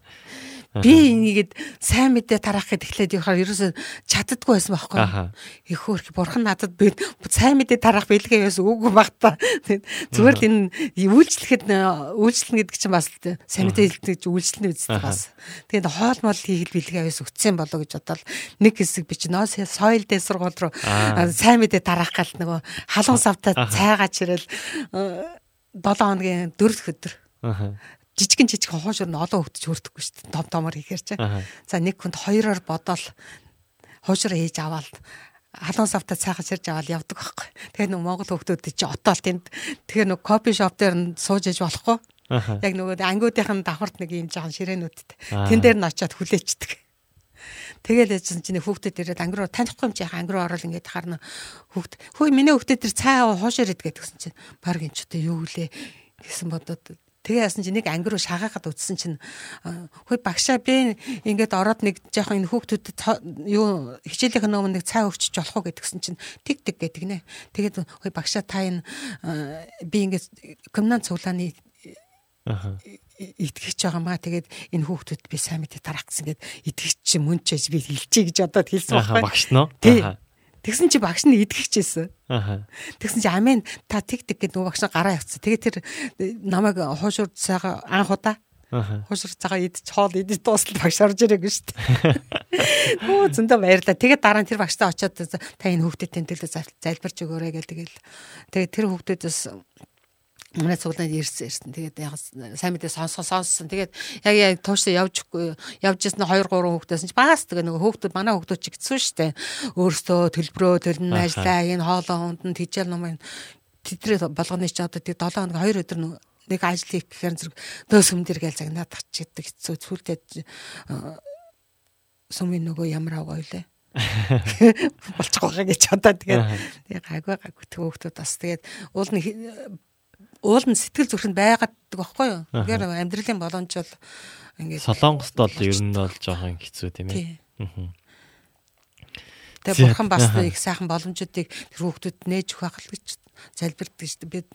Би энийгэд сайн мэдээ тараах гэд эхлээд явахаар ерөөсөө чаддггүй байсан байхгүй. Их хөөх бурхан надад би сайн мэдээ тараах бэлгээ яас үгүй багтаа. Зүгээр л энэ үйлчлэхэд үйлчлэн гэдэг чинь бас сайн мэдээ хэлдэг үйлчлэн үздэг бас. Тэгээд хоол мол хийхэд бэлгээ яас өгцсөн болоо гэж бодоод нэг хэсэг би чинь нөө соёл дээр сургууль руу сайн мэдээ тараах гал нөгөө халуун савтаа цайгаа чирэл 7 хоногийн 4 өдөр жижигэн жижигэн хоошор нь олон хөвгдөж хөрдөггүй шүү дээ. Том томор хийхэр чинь. За нэг хүнд хоёроор бодоол хоошор хийж аваад халуун савтаа цайхаж ирж аваад явдаг байхгүй. Тэгээ нэг Монгол хөвгдөд чи отоол тэнд тэгээ нэг кофе шоп дээр нь сууж иж болохгүй. Яг нөгөө ангиудынхын давхарт нэг юм жаахан ширээнүүдтэй. Тэн дээр нь очиад хүлээчдэг. Тэгэл яжсан чинь хүүхдэд ирээд анги руу танихгүй юм чи анги руу орол ингээд харна хүүхд хөөе миний хүүхдэд тэр цай хоошоор идгээд гэсэн чинь баг энэ ч одоо юу лээ гэсэн бодоод Тэгээ яасан чи нэг анги руу шагаахад утсан чинь хөөе багшаа би ингээд ороод нэг жоохон энэ хүүхдүүдэд юу хичээлийнх нь өмнө нэг цай өгчөж болох уу гэдгсэн чинь тэг тэг гэдэг нэ. Тэгээд хөөе багшаа та энэ би ингээд коммунац цуглааны итгэж байгаа маа. Тэгээд энэ хүүхдүүд би сайн мэдээ дарах гэсэн гээд итгэж чи мөн ч би хэлчихье гэж одоо хэлсэн байхгүй. багш нөө Тэгсэн чи багш нь идэхчихсэн. Аха. Тэгсэн чи амийн та тэг тэг гэдэг нөгөө багш нь гараа явцсан. Тэгээд тэр намайг хуушур цаага анх удаа Хушир цагаа идэж хоол идэж дуусал багш орж ирээгүй шүү дээ. Оо зөндөө баярлаа. Тэгээд дараа нь тэр багштай очиод та энэ хүүхдэд тэмдэглээ залбирч өгөөрэй гэл тэгэл. Тэгээд тэр хүүхдүүдээс манай цуглаанд ирсэн ирсэн. Тэгээд яг сайн мэдээ сонсгоо сонссон. Тэгээд яг яг тууштай явж явж ирсэн 2 3 хүүхдээс ч багаас тэгээ нөгөө хүүхдүүд манай хүүхдүүд ч гитсэн штэ. Өөрсдөө төлбөрөө төлн ажиллаа энэ хоолоо хүндэн тижэл нум тэтрээ болгоны ч одоо тэг 7 хоног 2 өдөр нэг ажил хийх гэхээр зэрэг дөөс өмдөр гээл загнаад тачдаг хэцүү зүйлдээ э, сүмийн нөгөө ямар агай лээ болчих واخа гэж одоо тэгээд яг агай гаггүй хүүхдүүд бас тэгээд уул нэг уул нь сэтгэл зүрхэнд байгаад байхгүй юу. Тэгэхээр амьдралын боломж бол ингээд Солонгост бол ер нь бол жоохон хэцүү тийм ээ. Тэгээ бурхан бас их сайхан боломжуудыг тэр хүүхдүүд нээж өгөх хэл гэж залбирдаг шүү дээ. Бид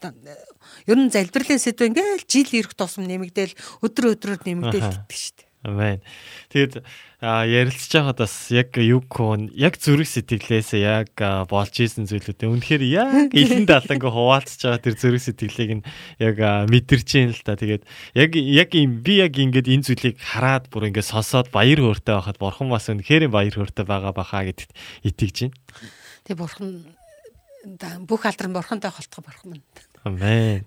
ер нь залбирлын сэдв ингээл жил ирэх тусам нэмэгдээл өдөр өдрөөр нэмэгдээл гэдэг шүү дээ. Амен. Тэгэд ярилцж байхад бас яг юу кон яг зүрх сэтгэлээс яг болж исэн зүйлүүд үнэхээр яг илэн даланг хуваалцж байгаа тэр зүрх сэтгэлийг нь яг мэдэрч юм л та. Тэгээд яг яг юм би яг ингээд энэ зүйлийг хараад бүр ингээд сонсоод баяр хөөртэй байхад бурхан бас үнэхээр баяр хөөртэй байгаа бахаа гэдэгт итгэж байна. Тэг бурхан бүх алдрын бурхантай холтгоо бурхан. Амен.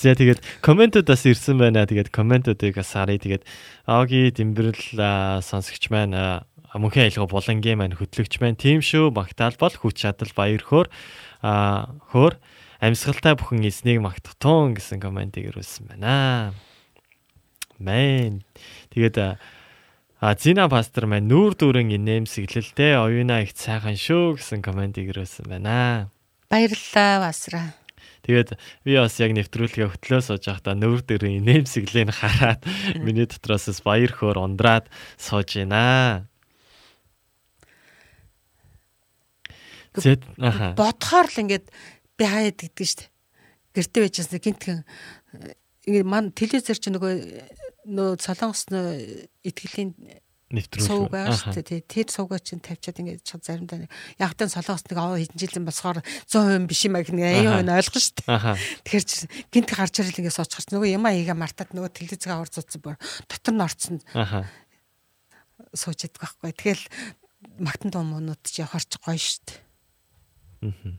За тэгээд комментуудаас ирсэн байна. Тэгээд комментуудыг бас харъя. Тэгээд Аги Дэмбэрл сонсогч маань мөнхийн аялга булангийн маань хөтлөгч маань тийм шүү. Магтаал бол хүч чадал баяр хөөр хөөр амьсгалтай бүхэн эзнийг магтахтун гэсэн комментиг ирүүлсэн байна. Мэн. Тэгээд А Зина пастор маань нүүр дүүрэн инээмсэглэлтэй оюуна их сайхан шүү гэсэн комментиг ирүүлсэн байна. Баярлалаа пастраа. Тэгээд би бас яг нэвтрүүлгээ хөтлөө сууж байхдаа нүүр дээр нэмсэглээн хараад миний дотроос баяр хөөр ундраад сууж байна. Зэт аха. бодохоор л ингээд би хаяад гэдэг штэ. Гэртээ байжсэн гинтхэн ингээд ман телевизэр чи нөгөө нөө солонгос нөө итгэлийн Нэвтрүүлэг. сувг байгаа шүү дээ. Тэр сувгаа чинь тавьчаад ингээд чад заримдаа яг тань солонгос нэг аваа хэдэн жилийн болохоор 100% биш юм аа гэх нэг аюу нь ойлгох шүү дээ. Аха. Тэгэхээр чи гинт гарч ирэл ингээд суучихсан. Нөгөө ямаа хийгээ мартаад нөгөө телевизээ авар зуцсан бор дотор нь орцсон сууж яддаг байхгүй. Тэгэл магтан дуумнууд чи явахарч гоё шүү дээ.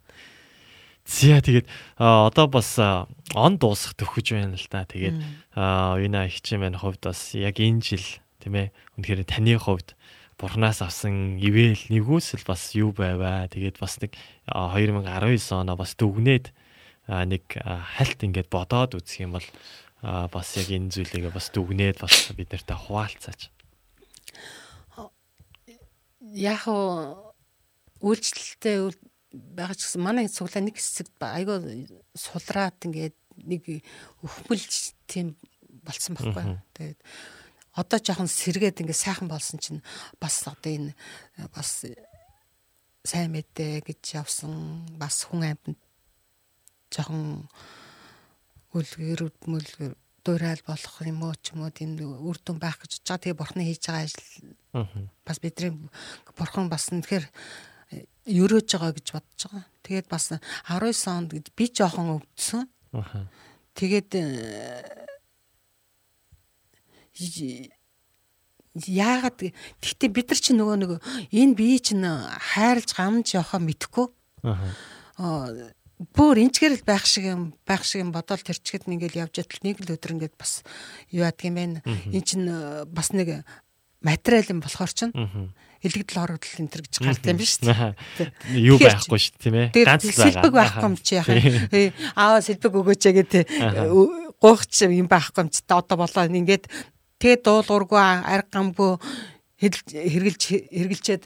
Зя тэгээд одоо бас он дуусах төгөж байна л да. Тэгээд а Вина ихчийн маань хувьд бас яг энэ жил тийм ээ үнэхээр таны хувьд Бурханаас авсан ивэл нэгүсэл бас юу байваа. Тэгээд бас нэг а, 2019 оноо бас дүгнээд нэг хальт ингээд бодоод үзэх юм бол бас яг энэ зүйлийг бас дүгнээд бас бид нартай хуваалцаач. Яг үйлчлэлтэй үйл- байгаа ч гэсэн манай цуглаа нэг хэсэгт айгүй сулраад ингээд нэг өхмөлж тийм болсон байхгүй. Тэгээд одоо жоохон сэргээд ингээд сайхан болсон чинь бас одоо энэ э, бас сайн мэдээ гэж явсан бас хүн амьд жоохон үлгэр мүлгэр дуурал болох юм уу ч юм уу тийм үр дүн байх гэж байгаа. Тэгээ бурхны хийж байгаа ажил бас бидний бурхан бас үнэхээр өрөөж байгаа гэж бодож байгаа. Тэгээд бас 19 онд би жоохон өвдсөн. Тэгээд э, яагаад гэхдээ бид нар чи нөгөө нэг энэ бие чинь хайрлж гамж явахаа мэдхгүй. Аа, бүр энчгэр л байх шиг юм байх шиг юм бодоол тэрчгэд ингээл явж байтал нэг л өдөр ингээд бас юу яадаг юм бэ эн чин э, бас нэг материал юм болохоор чинь Аха. илэгдэл хорогдол энэ төр гэж гардаг юм биш үү. Юу байхгүй шүү дээ тийм ээ. Ганц л сэлбэг байхгүй юм чи яхаа. Э, Аа сэлбэг өгөөч гэдэг. Гуйхч юм байхгүй юм чи одоо болоо. Ингээд тэгээ дуулуургүй арга гамгүй хэрглэж хэрглчээд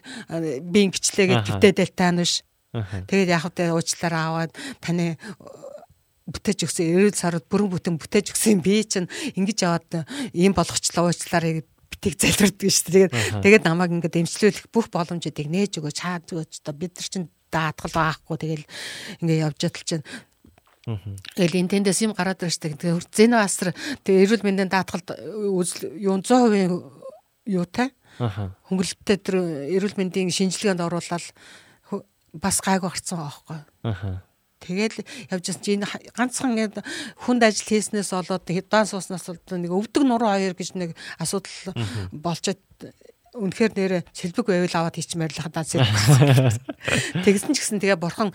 би ингэчлээ гэж Аха. битээдэл таана биш. Аха. Тэгээд яг хөтэ уучлаараа аваад таны э, бүтээж өгсөн эрүүл сарууд бүрэн бүтэн бүтээж өгсөн би чинь ингэж яваад э, ийм болгочлоо уучлаарай гэд битийг залбирдаг шүү дээ. Тэгээд тэгээд намайг ингээд эмчлүүлэх бүх боломжуудыг нээж өгөөч чаад өгөөч одоо бид нар чинь даатгал байхгүй тэгэл ингээд явж ятал чинь Тэгэл энэ тэндээс юм гараад ирж штэ. Тэгээ зэно асар тэгээ эрүүл мэндийн даатгалд үзэл юун 100% юутай хөнгөлөлттэй тэр эрүүл мэндийн шинжилгээнд оруулаад бас гайгүй гарцсан байгаа. Аха. Тэгэл явж байсан чинь энэ ха- ганцхан ингэ хүнд ажил хийснээс болоод хэдэн сууснаас бол нэг өвдөг нуруу хоёр гэж нэг асуудал болчоод үнэхээр нэрэ сэлбэг байвал аваад хийчмээр л хадаа сэлбэг. Тэгсэн ч гэсэн тэгээ бурхан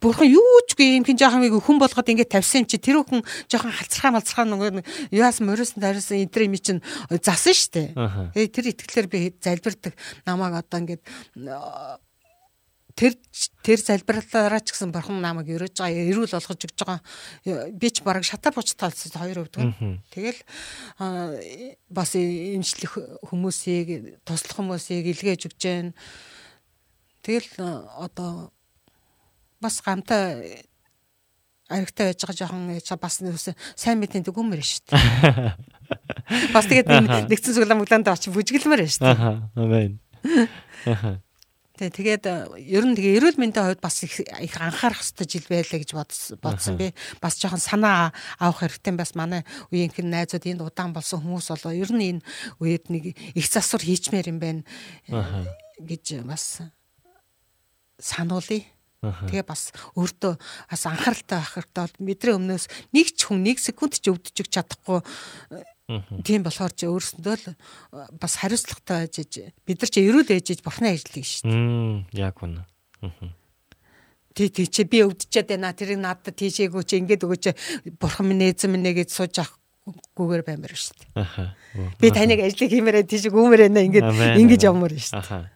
Бурхан юу ч гүй юм хин жоохон нэг хүн болгоод ингээд тавьсан юм чи тэр хүн жоохон халцрахаа малцрахаа нөгөө юуаас мөрөөсөн дарсан энэ юм чинь засан штэ. Э тэр итгэлээр би залбирдаг намайг одоо ингээд аа, тэр тэр залбирлаараа ч гэсэн бурхан намайг өрөөж байгаа эрүүл болгож өгч байгаа би ч бараг шатар буч талцсан хоёр өвдөг. Тэгэл бас имжлэх хүмүүсийг туслах хүмүүсийг илгээж өгч जैन. Тэгэл одоо бас гамтай аригтай байж байгаа жоохон яа, бас нүс сайн мэдэн дэгүүмэр шүү дээ. Бас тэгээд энэ нэгдсэн суглаа мөглөөнд очиж бүжгэлмээр шүү дээ. Амен. Тэгээд э, ер нь тэгээ эрүүл мэндийн хувьд бас их их анхаарах хэрэгтэй жил байлаа гэж бодс- бодсон би. Бас жоохон санаа авах хэрэгтэй бас манай үеийнхэн найзууд энд удаан болсон хүмүүс болоо ер нь энэ үед нэг их засвар хийчмээр юм байна э, гэж бас сануулъя. Тэгээ бас өөртөө бас анхааралтай байх хэрэгтэй бол мэдрээ өмнөөс нэг ч хүн нэг секунд ч өвдөж чадахгүй тийм болохоор чи өөрсөндөө л э, бас хариуцлагатай байж иж бид нар чи эрүүл ээжиж бурхны ажлыг шүү дээ. Яг үнэ. Тий тий чи би өвдөчээд байна тэрийг надад тийшээгүй чи ингээд өгөөч бурхан минь эзэн минь гэж сууж авахгүйгээр баймаар шүү дээ. Би таныг ажлыг хиймээрээ байна ингээд Амен, ингэж амен. явмаар шүү дээ.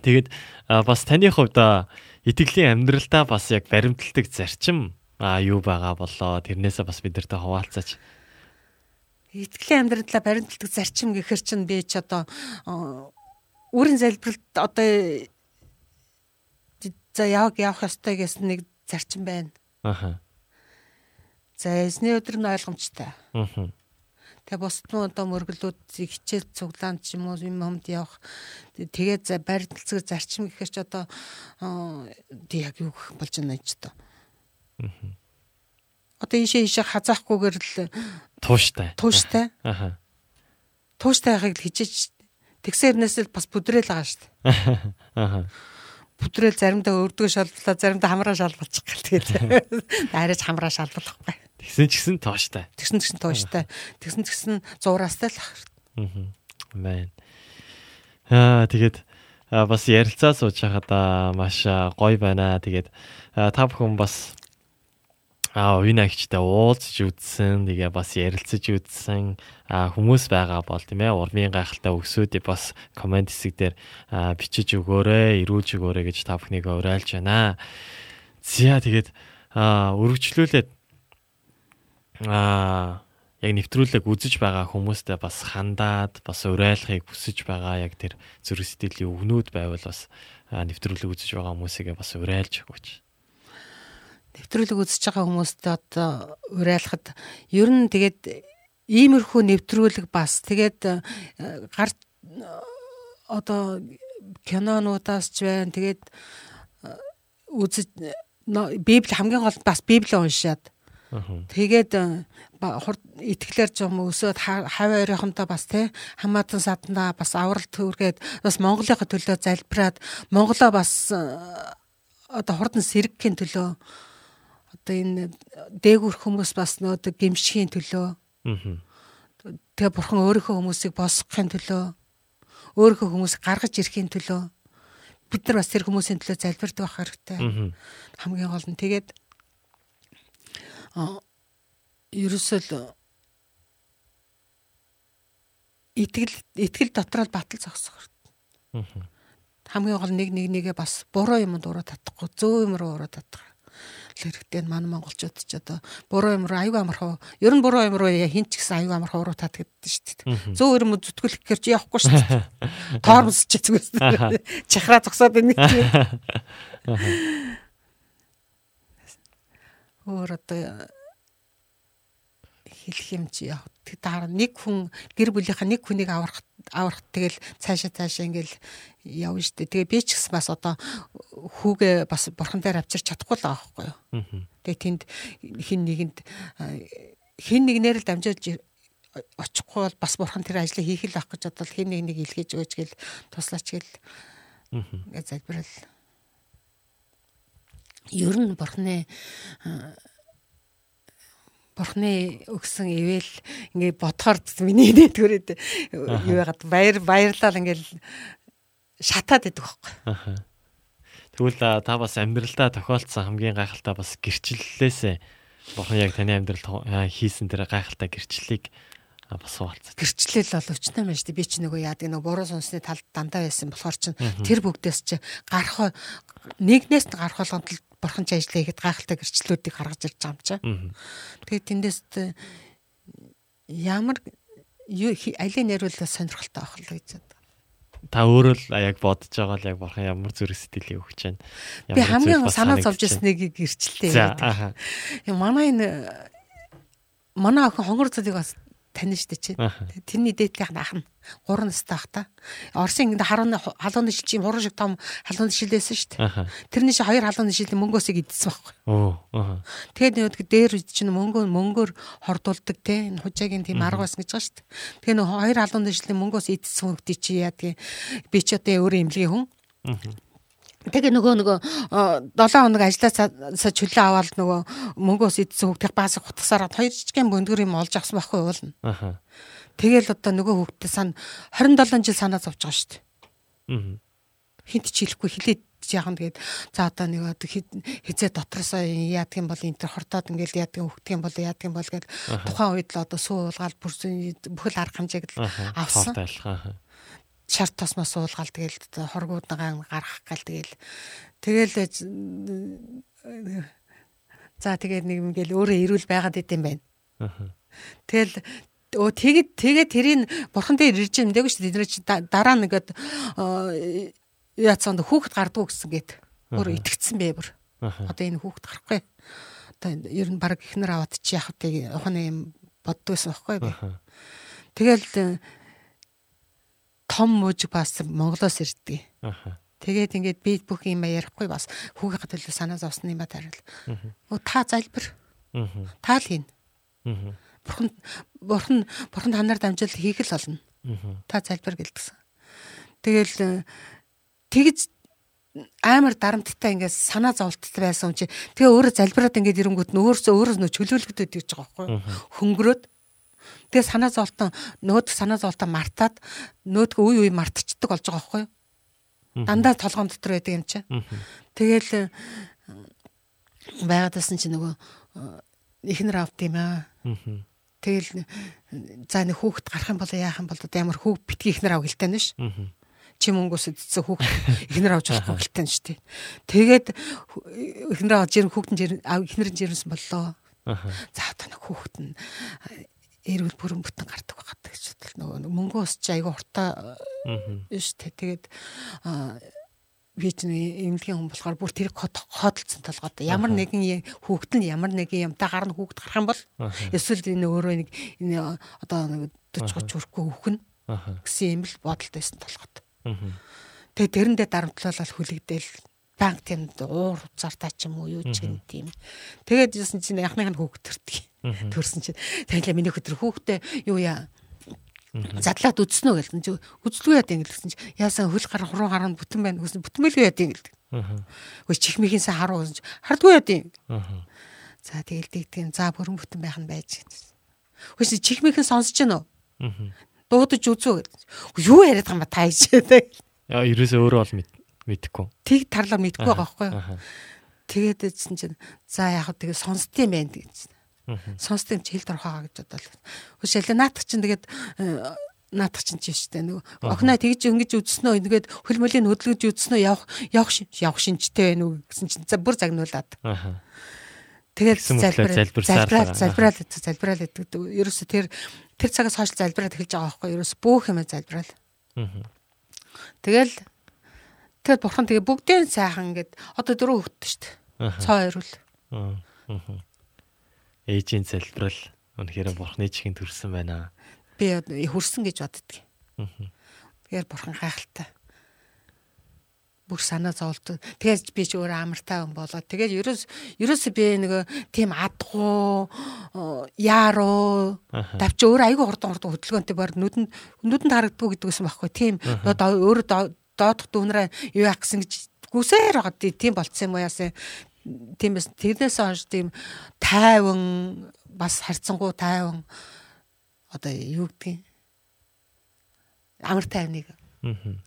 Тэгээд а, бас таны хувьд итгэлийн амьдралдаа бас яг баримталдаг зарчим а юу байгаа болоо тэрнээсээ бас бидэртэй хуваалцаач. Итгэлийн амьдралаа баримтлагдаг зарчим гэхэр чинь би ч одоо өөрийн залбиралд одоо за яг явах ёстой гэсэн нэг зарчим байна. Аха. За эзний өдөр нь ойлгомжтой. Аха. Тэгээ бусд нь одоо мөргөлүүдийг хичээл цуглаан ч юм уу юм юмд явах. Тэгээд за баримталцаг зарчим гэхээр ч одоо тий яг юу гэх болж байна ч одоо. Одоо ийшээ ийшээ хазаахгүйгээр л Тууштай. тууштай. Аха. Тууштай байхыг л хичээж тэгсэрнээс л бас бүдрээл байгаа шүү дээ. Аха. Бүдрээл заримдаа өрдгөө шалблаа, заримдаа хамраа шалбалчих гэл тэгээд арайч хамраа шалбалахгүй. Тэгсэн ч гэсэн тууштай. Тэгсэн тэгсэн тууштай. Тэгсэн тэгсэн зураастай л ах. Аа. Мэн. Аа тэгээд бас ярилцаа сууж хахад маш гоё байна. Тэгээд та бүхэн бас а үе агчтай уулзж үзсэн тэгээ бас ярилцаж үзсэн хүмүүс байгаа бол тийм ээ урмын гайхалтай өсөөдөө бас комент хэсэг дээр бичиж өгөөрэй ирүүлж өгөөрэй гэж та бүхнийг уриалж байна. Зя тэгээд өргөжлүүлээд а яг нэвтрүүлэг үзэж байгаа хүмүүстээ бас хандаад бас уриалахыг хүсэж байгаа яг тэр зүрх сэтгэлийн өгнүүд байвал бас нэвтрүүлэг үзэж байгаа хүмүүсийгээ бас уриалж өгөөч. нэвтрүүлэг үзэж байгаа хүмүүстээ одоо уриалахад ер нь тэгээд иймэрхүү нэвтрүүлэг бас тэгээд э, гар одоо кинонуудаас ч байна тэгээд э, үзэж библи хамгийн гол нь бас библи уншаад Аа. Тэгээд э, хурд итгэлээр жом өсөөд ха- хавь оройхонтой бас тий хамаатан садандаа бас аврал төргээд бас Монголынхаа төлөө залбираад Монголоо бас э, одоо хурдан сэргэхийн төлөө одоо энэ дээгүр хүмүүс бас нөөд гимшхийн төлөө. Тэгээ бурхан өөрийнхөө хүмүүсийг босгохын төлөө өөрийнхөө хүмүүсийг гаргаж ирэхийн төлөө. Бид нар бас тэр хүмүүсийн төлөө залбирдаг байх хэрэгтэй. Хамгийн гол нь. Тэгээд ерөөсөө л итгэл итгэл дотор л батал зогсох хэрэгтэй. Аа. хамгийн гол нэг нэг нэгэ бас буруу юм дуруу татахгүй зөө юм руу уруу татах. Хэрэгтэй нь манай монголчууд ч одоо буруу юм руу аюу амархуу ер нь буруу юм руу хин ч гэсэн аюу амархуу уруу татдаг шүү дээ. Зөө юм зүтгүүлэх гэж явахгүй шүү дээ. Тоормс ч зүгээс чахраа зогсоод байна өөр одоо хэлэх юм чи яг дараа нэг хүн гэр бүлийнхаа нэг хүнийг аврах аврах тэгэл цаашаа цаашаа ингээл явна штэ. Тэгээ би ч гэсэн бас одоо хүүгээ бас бурхан дээр авчирч чадахгүй л байгаа байхгүй юу. Аа. Тэгээ тэнд хин нэгэнд хин нэгнээр л дамжуулж очихгүй бол бас бурхан тэр ажлыг хийх л ах гэж бодвол хин нэг нэг илгээж өгөөч гэл туслаач гэл Аа. залбирал. Ер нь бурхны бурхны өгсөн ивэл ингээд бодохоор миний нэтгүрээд юу яагаад баяр баярлал ингээд шатаад идэх байхгүй. Тэгвэл та бас амьдралдаа тохиолдсон хамгийн гайхалтай бас гэрчлэлээсээ бурхан яг таны амьдралд хийсэн тэр гайхалтай гэрчлэлийг бас хуваалцаж. гэрчлэл бол өвчнөө маш тий би ч нөгөө яадаг нөгөө буруу сонсны талд дандаа байсан болохоор чин тэр бүгдээс чи гарах нэгнээс гарах болгонд бурхан ч ажиллаа ихэд гайхалтай гэрчлэлүүдийг гаргаж ирж байгаа юм чи. Тэгээд тэндээс тэ ямар алийг нэрвэл сонирхолтой авах л гэж боддог. Та өөрөө л яг бодож байгаа л яг бурхан ямар зүрх сэтгэлийг өгч байна. Би хамгийн санаа зовж байна. ирснийг гэрчлэлтэй За Манай энэ манай охин хонгор цолыг бас тань штэ чи. Тэрний ах нь 3 настай ах та. Оросын ингэ харууны халууны шил чим хуруу шиг том халууны шил байсан штэ. Тэрний чи хоёр халууны шилийн мөнгөөсийг идсэн байхгүй. Оо. Тэгээд нөгөө дээр чинь мөнгөө мөнгөөр хордуулдаг те энэ хужаагийн тийм арга байсан гэж байгаа шүү дээ. Тэгээ нөгөө хоёр халууны шилийн мөнгөөс идсэн хөвгтий чи яадгийг би ч одоо өөрөө имлэгийн хүн. Тэгээ нөгөө нөгөө 7 хоног ажилласаа чөлөө аваад нөгөө мөнгөөс идсэн хөвгтийг баас хутгасараад хоёр жижигхэн бөндгөр юм олж авсан байхгүй уулна. Аха. Тэгэл одоо нөгөө хөвгтөө сан 27 жил санаа зовж байгаа шүү дээ Аа. хинт ч хэлэхгүй хилээд яахан тэгээд за одоо нэг хизээ дотроосоо яадаг юм бол энэ төр хортоод ингээл яадаг хөвгдөг юм бол яадаг юм бол гэж тухайн үед л одоо суу уулгаал бүрсэн бүхэл арга хамжааг л Аха. авсан. Аха. Шарт тосмоо суулгаал тэгэл хоргууднагаа гаргах гал тэгэл тэгэл э, за тэгээд нэг юм гээл өөрөө ирүүл байгаад идэм байна Аха. Тэгэл өө тэгэд тэгээ тэрийг бурхан дээр ирж юм дээгүү шүү дээ. Чи да- дараа нэгэд яацсан хүүхэд гардгуу гэсэн гээд өөр итгэцсэн бэ бүр. Одоо энэ хүүхэд гарахгүй. Одоо ер нь баг ихнэр аваад чи яах вэ? Ухааны юм боддгойсэн байхгүй би. Тэгэл э, том мужик бас Монголоос ирдэг. Аха. Тэгээд ингээд би бүх юм ярихгүй бас хүүгийн төлөө санаа зовсон юм ба тарил. Өө та залбир. Та л хийн. Бурхан бурхан бурхан танаар дамжуул хийх л болно. Мгм. Та залбир гэлдэгсэн. Тэгэл э, тэгж амар дарамттай ингээд санаа зовлттой байсан юм чи тэгээ өөрөө залбираад ингээд ирэнгүүт нь өөрөөсөө өөрөөс нөө чөлөөлөгдөд гэж байгаа байхгүй хөнгөрөөд тэгээ санаа зовлтон нөөд санаа зовлтон мартаад нөөдгөө үе үе мартчихдаг болж байгаа байхгүй юу? дандаа толгоон дотор байдаг юм чи Мгм. Тэгэл э, байгаадсэн чи нөгөө э, ихнэр авт юм аа. Тэгэл э, за нэг хүүхэд гарах юм бол яах юм бол ямар хүүг битгий ихнэр ав гэлтэй нь ш. Чи мөнгөс үдцсэн хүүг ихнэр авч болохгүй гэлтэй нь ш тий. Тэгээд ихнэр авч жирэн хүүхэд нь ихнэр нь жирэнсэн боллоо. За одоо нэг хүүхэд нь эрүүл бүрэн бүтэн гардаг байгаад гэж бодлоо. нөгөө мөнгө ус чи айгу хуртаа биш тэ тэгээд нэг эмнэлгийн хүн болохоор бүр тэр хоодолцсон толгойд ямар нэгэн хүүхэд нь ямар нэгэн юмтай гарна хүүхэд гарах юм бол эсвэл энэ өөрөө нэг энэ одоо нэг 40 30 хүрэхгүй Аха. гэсэн юм л бодолтой байсан толгойд. Мгм. Тэгээд тэрэндээ дарамтлуулаад хүлэгдээл банк тэмд уур уцаартай ч юм уу юу ч юм тийм. Тэгээд юусэн чинь яхных нь хүүхэд төрдөг. Төрсөн чинь танилаа миний хөтөр хүүхдээ юу яа задлаад үдснө гэлсэн чи үзлгүй яа гэсэн чи яасан хөл гар хуруу гараа бүтэн байна гэсэн бүтмэлгүй яа гэдэг. Аха. Хөөе чихмийнхээс харуу гэсэн чи хардгүй яа. Аха. За тэгэл дийгдгийн за бүрэн бүтэн байх нь байж гэж. Хөөе чихмийнхэн сонсож гэнэ үү? Дуудаж үзүү гэдэг. Юу яриад байгаа юм ба та ичээ. Яа ерөөсөө өөрөө мэд- мэдэхгүй. Тэг тарлаа мэдгүй байгаа байхгүй юу? Тэгээд эдсэн чинь за яг тэгээ сонсдсон юм байна гэж. Мгм. Сонсдсон юм чи хэлд орохоо гэж бодлоо. Хөөе наатах чинь тэгээд э, наатах чинь чи штэ нөгөө охиноо тэгж ингэж үдснөө ингээд хөлмөлийн хөдөлгөж үдснөө явах явах явах шинжтэй байна уу гэсэн чинь за бүр загнуулаад. Аха. Тэгээд Гэсэн мэтлээ залбирсаар залбираад байгаа. залбираад залбираад гэдэг. Ерөөсө тэр тэр цагаас хойш залбираад эхэлж байгаа байхгүй ерөөсө бүх юм залбираад. Мгм. Тэгэл тэгэл бурхан тэгээ бүгдийн сайхан ингээд одоо дөрөв хөвгт шүү дээ. Аха. Цоо ирүүл. Аа. Мгм. Ээжийн залбирал үнэхээр бурхны чихэнд төрсэн байна. Би хөрсөн гэж боддөг. Тэгэхээр бурхан гайхалтай. Бүх санаа зовлт. Тэгээд би ч өөр амартай хүн болоод тэгээд ерөөс ерөөсөө би нэг тийм адгуу яаруу давч өөр айгүй хурдан хурдан хөдөлгөөнтэй бар нүдэнд нүдэнд харагддаг гэдэг юм байхгүй тийм өөрөө доо- доодох дүүнрээ юу яах гэсэн гэж гүсээр байгаа тийм болцсон юм уу яасан тийм бас тэрнээс хойш тийм тайван бас харьцангуй тайван одоо юу гэдгийг амар тайвныг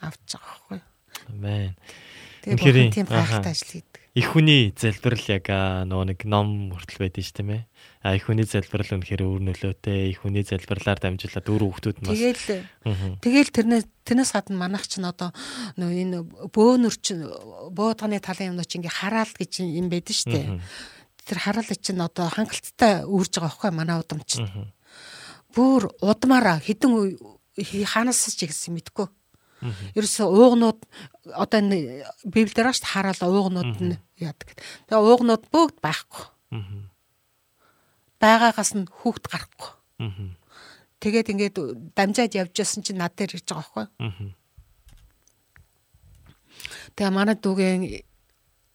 авч байгаа байхгүй юу. Амен. Бурхан тийм гайхалтай ажил хийдэг. Их хүний залбирал яг нөгөө нэг ном хүртэл байдаг шүү дээ. А их хүний залбирал үнэхээр өөр нөлөөтэй. Их хүний залбирлаар дамжуулаад өөр хүүхдүүд нь Тэгээл Мгм. Тэгэл тэрнээс тэрнээс гадна манайх чинь одоо нөө энэ бөөнөр чинь буудганы талын юмнууд чинь ингээ хараал гэж юм байдаг шүү дээ. Тэр хараал чинь одоо хангалттай үүрж байгаа байхгүй манай удам чинь. Бүр удмаараа хідэн хаанаас ч гэсэн мэдгүй. Ерөөсөө уугнууд одоо энэ библиэр ааш хараал уугнууд нь яадаг. Тэгээ уугнууд бүгд байхгүй. Байгаагаас нь хүүхд гарахгүй. Мгм. Тэгээд ингээд дамжаад явж ясан чинь над дээр ирж байгаа байхгүй. Мгм. Тэгээ манай дүүгийн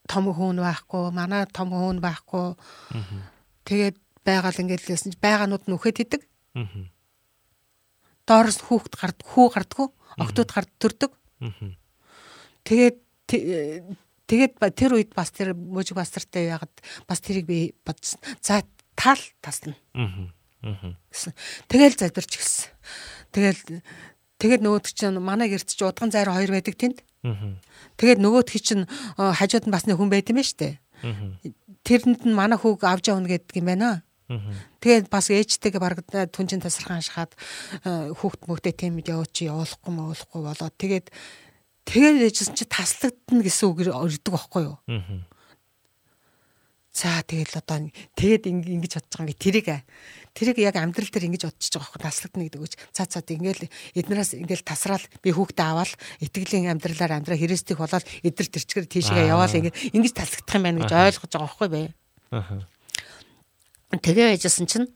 том хүүн байхгүй, манай том хүүн байхгүй. Мгм. Тэгээд байгаал ингээд лсэн чи байгаанууд нь үхээд идэг. Мгм. Доороос хүүхд гард хүү гардггүй, октод гард төрдөг. Мгм. Тэгээд тэ- тэгээд тэр үед бас тэр мужиг бастартай яагаад бас тэрийг би бодсон. За тал тасна гэсэн. Тэгэл залбирч гисэн. Тэгэл тэгээд нөгөөд чинь манай гэрт чи удган зайр хоёр байдаг тэнд. Тэгээд нөгөөд чинь хажууд нь бас нэг хүн байт юм байна штэ. Тэрэнд нь манай хүүг авч явна гэдэг юм байна. Тэгээд бас ээжтэйгээ баг түнжин тасархан шахаад хүүхд мөгдөө тиймд явууч явуулахгүй муулахгүй болоод тэгээд тэгээд ээжсэн чи таслагдана гэсэн үг өрдөг байхгүй юу? Мгм. За тэгэл одоо тэгээд инг- ингэж бодож байгаа би тэрийг тэрийг яг амьдрал дээр ингэж бодчихж байгаа байхгүй таслагдана гэдэг үуч. За за ингээл эднээс ингээл тасраал би хүүхдээ аваад итгэлийн амьдралаар амьдраа хэрэгсдэх болоод эдэр тэрчгэр тийшээ Аа. яваал ингээд ингэж таслагдах юм байна гэж ойлгож байгаа байхгүй бэ? Аха. Тэгээ яжсэн чинь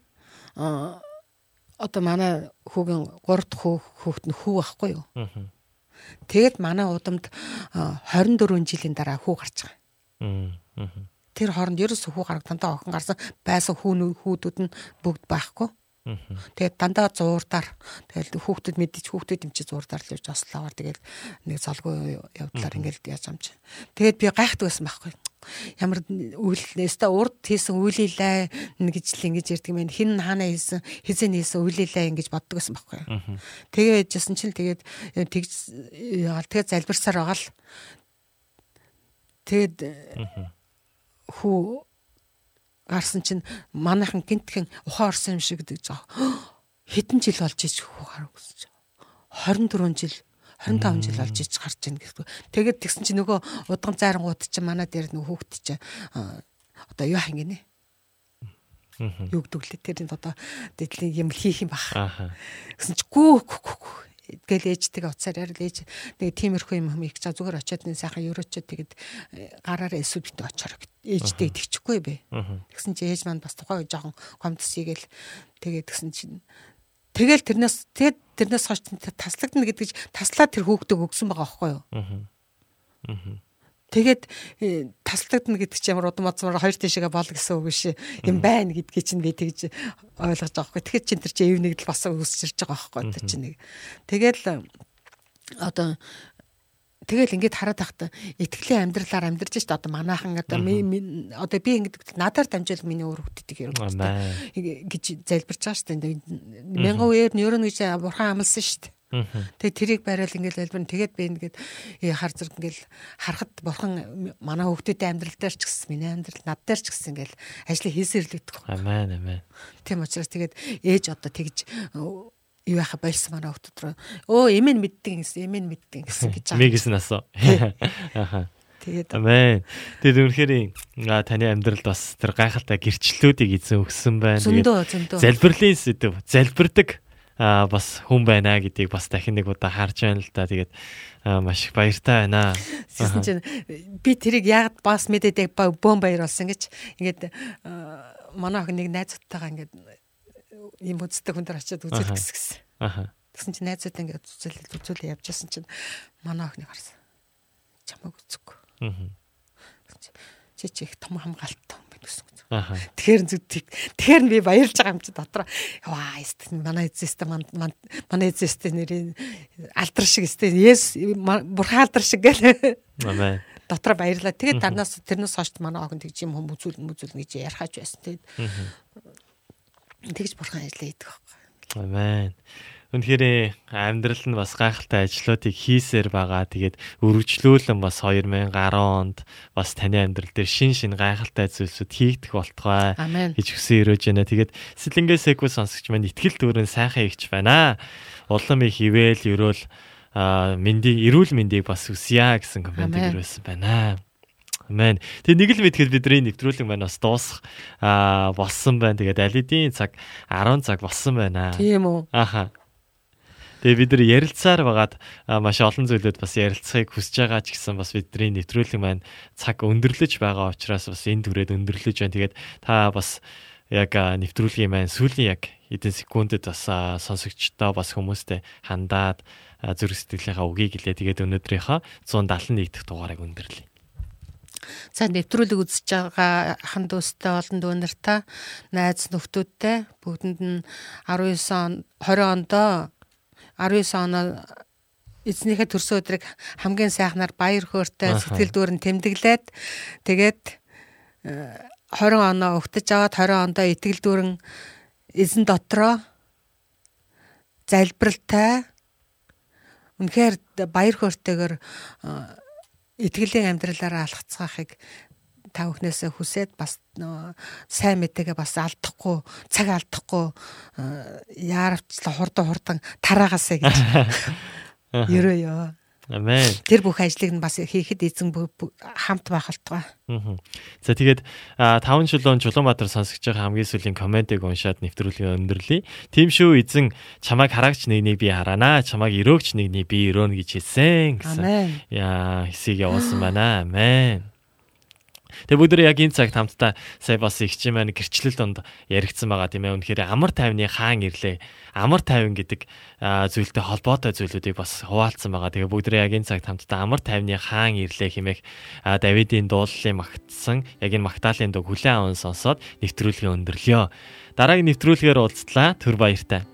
одоо манай хүүгийн 3 дахь хүү хүүхэд нь хүү байхгүй юу? Аа. Тэгээд манай удамд а, 24 жилийн дараа хүү гарч байгаа. Аа. Тэр хооронд ерөөсөө хүү гараг дандаа охин гарсан байсан хүүн хүүдүүд нь бүгд байхгүй. Тэгээд дандаа зуурдаар тэгэл хүүхдэд мэдчих хүүхдэд юм чи зуурдаар л явж ослоогоор тэгэл нэг залгүй явдлаар ингээл яаж юм чи. Тэгээд би гайхдаг байсан байхгүй. Ямар үйл нэстэ урд хийсэн үйлээлээ гэж л ингэж ярьдаг юм. Хин хаана хийсэн хизээ хийсэн үйлээлээ ингэж боддог байсан байхгүй. Тэгээ яжсэн чинь тэгээд тэгж тэгээд залбирсаар байгаа л тэгээд хүү гарсан чинь манайхан гинтхэн ухаан орсон юм шиг гэдэг жаа. Хэдэн жил болж ич хүү гэсэн чинь. 24 жил 25 жил болж ич гарч ийн гэсэн. Тэгээд тэгсэн чинь нөгөө удган зайрангууд чинь манай дээр нөгөө хүүхд чинь одоо юу хангинэ? Юу гэдэг лээ тэр нь одоо дэдлийн юм хийх юм. Ааха. Гэсэн чи гүү гүү гүү гэл ээжтэйгээ уцаар ярил ээж нэг тиймэрхүү юм юм их за зүгээр очиод нэг сайхан өрөөчөө тэгэд э, гараараа эсвэл битээ очоор ээжтэй тэгчихгүй бэ. Тэгсэн чи ээж маань бас тухайн үе жоохон гомдсыгээл тэгээд тэгсэн чинь тэгэл тэрнээс тэгэд тэрнээс хойш таслагдана гэдэг чинь таслаа тэр хөөгдөг өгсөн байгаа байхгүй юу? Тэгээд э, таслагдана гэдэг чинь ямар удам мацмаар хоёр тишээгээ бол гэсэн үг биш юм байна гэдгийг чинь би тэгж ойлгож байгаа байхгүй. Тэгэхээр чин тэр чинь эв нэгдэл бас өсчирж байгаа байхгүй тэр чинь нэг. Тэгэл э, одоо Тэгэл ингээд хараад тахта итгэлийн амьдралаар амьдарч одоо манаахан одоо ми- ми- одоо би ингээд надаар дамжуул миний өөр хэрэг Амаа. гэж залбирч байгаа шүү дээ. Мянган үеэр нь ерөнө гэж бурхан амласан шүү дээ. Тэгээ тэрийг барайл ингээл залбирна. Тэгээд би ингээд э, хар зэрэг ингээл харахад бурхан манай хөлтөдийн амьдрал дээр ч гэсэн миний амьдрал над дээр ч гэсэн ингээл ажлыг өгдөг. Амен амен. Тийм учраас тэгээд ээж одоо тэгж юу яха болсон манай хөлтөд рүү өө эмэн мэддэг гэсэн эмэн мэддэг гэсэн гэж байгаа. Мигс насо. Аха. Тэгээд Амен. Тэгээд үнэхээр таны амьдралд бас тэр гайхалтай гэрчлэлүүдийг эзэн өгсөн байна. Зөндөө зөндөө. залбирлын сэдв, залбирдаг а бас хүн байна гэдгийг бас дахин нэг удаа харж байна л да. Тэгээд маш их баяртай байна. Тэгсэн чинь би тэрийг яг бас мэдээд бөөн баяр болсон гэж ингээд манай охин нэг найзуудтайгаа ингээд юм үздэг хүн дээр очиод үзэл Аха. гэсэн. Аха. Тэгсэн чинь найзуудаа ингээд үзэл үзүүлээ явж байсан чинь манай охиныг харсан. Чамайг үзэхгүй. Мгм. Чи чи их том хамгаалалттай байна гэсэн. Аха. Тэгэхээр зүтик. Тэгэхээр би баярлж байгаа юм чи дотор. Ваа, эст манай эзэстэ манай эзэстэ нэрийн алдар шиг эстэ. Yes, бурхан алдар шиг гэл. Амен. дотор баярлаа. Тэгээд дарнаас тэрнээс хойш манай охин тэгж юм хүм үзүүл мүзүүл гэж ярихаж байсан. Тэгээд тэгж бурхан ажиллаа хийдэг байхгүй. Амен. Үнэхээр амьдрал нь бас гайхалтай ажлуудыг хийсээр байгаа. Тэгээд өргөжлүүлэн бас 2010 онд бас таны амьдрал дээр шин шин гайхалтай зүйлсүүд хийгдэх болтугай гэж хүсэн өрөөж байна. Тэгээд Сэлэнгээ Секүү сонсогч маань итгэл дүүрэн сайхан ихч байна. Улам их ивэл ерөөл мэндийг эрүүл мэндийг бас үсье гэсэн комментиг Амен. ирүүлсэн байна. Амен. Тэгээ нэг л мэдхэд бидний нэвтрүүлэг маань бас дуусах а болсон байна. Тэгээд алидийн цаг 10 цаг болсон байна. Тийм үү. Аха. Тэгээ бид нар ярилцаар байгаад маш олон зүйлүүд бас ярилцахыг хүсэж байгаа ч гэсэн бас бидний нэвтрүүлэг маань цаг өндөрлөж байгаа учраас бас энэ түрээд өндөрлөж байна. Тэгээд та бас яг нэвтрүүлгийн маань сүүлийн яг эдэн секундэд бас сонсогчдоо бас хүмүүстэй хандаад зүрх сэтгэлийнхаа үгийг хэлээ. Тэгээд өнөөдрийнхөө 171 дахь дугаарыг өндөрлөе. За нэвтрүүлэг үзэж байгаа хан дүүстэй олон дүү нартай найз нөхдүүдтэй бүгдэнд нь 19 он 20 ондоо 19 оноо эзнийхээ төрсөн өдрийг хамгийн сайхнаар баяр хөөртэй сэтгэл дүүрэн тэмдэглээд тэгээд э, 20 оноо өгтөж аваад 20 ондоо итгэл дүүрэн эзэн дотроо залбиралтай үнэхээр баяр хөөртэйгээр э, итгэлийн амьдралаараа алхацгаахыг та бүхнээсээ хүсээд бас нөө сайн мэдээгээ бас алдахгүй цаг алдахгүй э, яаравчлаа хурдан хурдан тараагаасаа гэж ерөөё. Амен. Тэр бүх ажлыг нь бас хийхэд эзэн хамт байх болтугай. Мгм. За тэгээд 5 жилийн Чулуунбаатар сонсож байгаа хамгийн сүүлийн комментиг уншаад нэвтрүүлгээ өндөрлөе. Тим шүү эзэн чамайг хараагч нэгнийг би хараана. Чамайг өрөөгч нэгнийг би өрөөнө гэж хэлсэн гэсэн. Амен. Яа, хэсийг явуулсан байна. Амен. Тэгээ бүгд яг энэ цагт хамтдаа сая бас их чим маань гэрчлэл донд яригдсан байгаа тийм ээ. Үнэхээр амар тайвны хаан ирлээ. Амар тайван гэдэг зүйлтэй холбоотой зүйлүүдийг бас хуваалцсан байгаа. Тэгээ бүгд яг энэ цагт хамтдаа амар тайвны хаан ирлээ хэмээх Давидын дуулалын магтсан яг энэ магтаалын дог хүлэн аван сонсоод нэвтрүүлгээ өндөрлөё. Дараагийн нэвтрүүлгээр уулзлаа. Түр баяртай.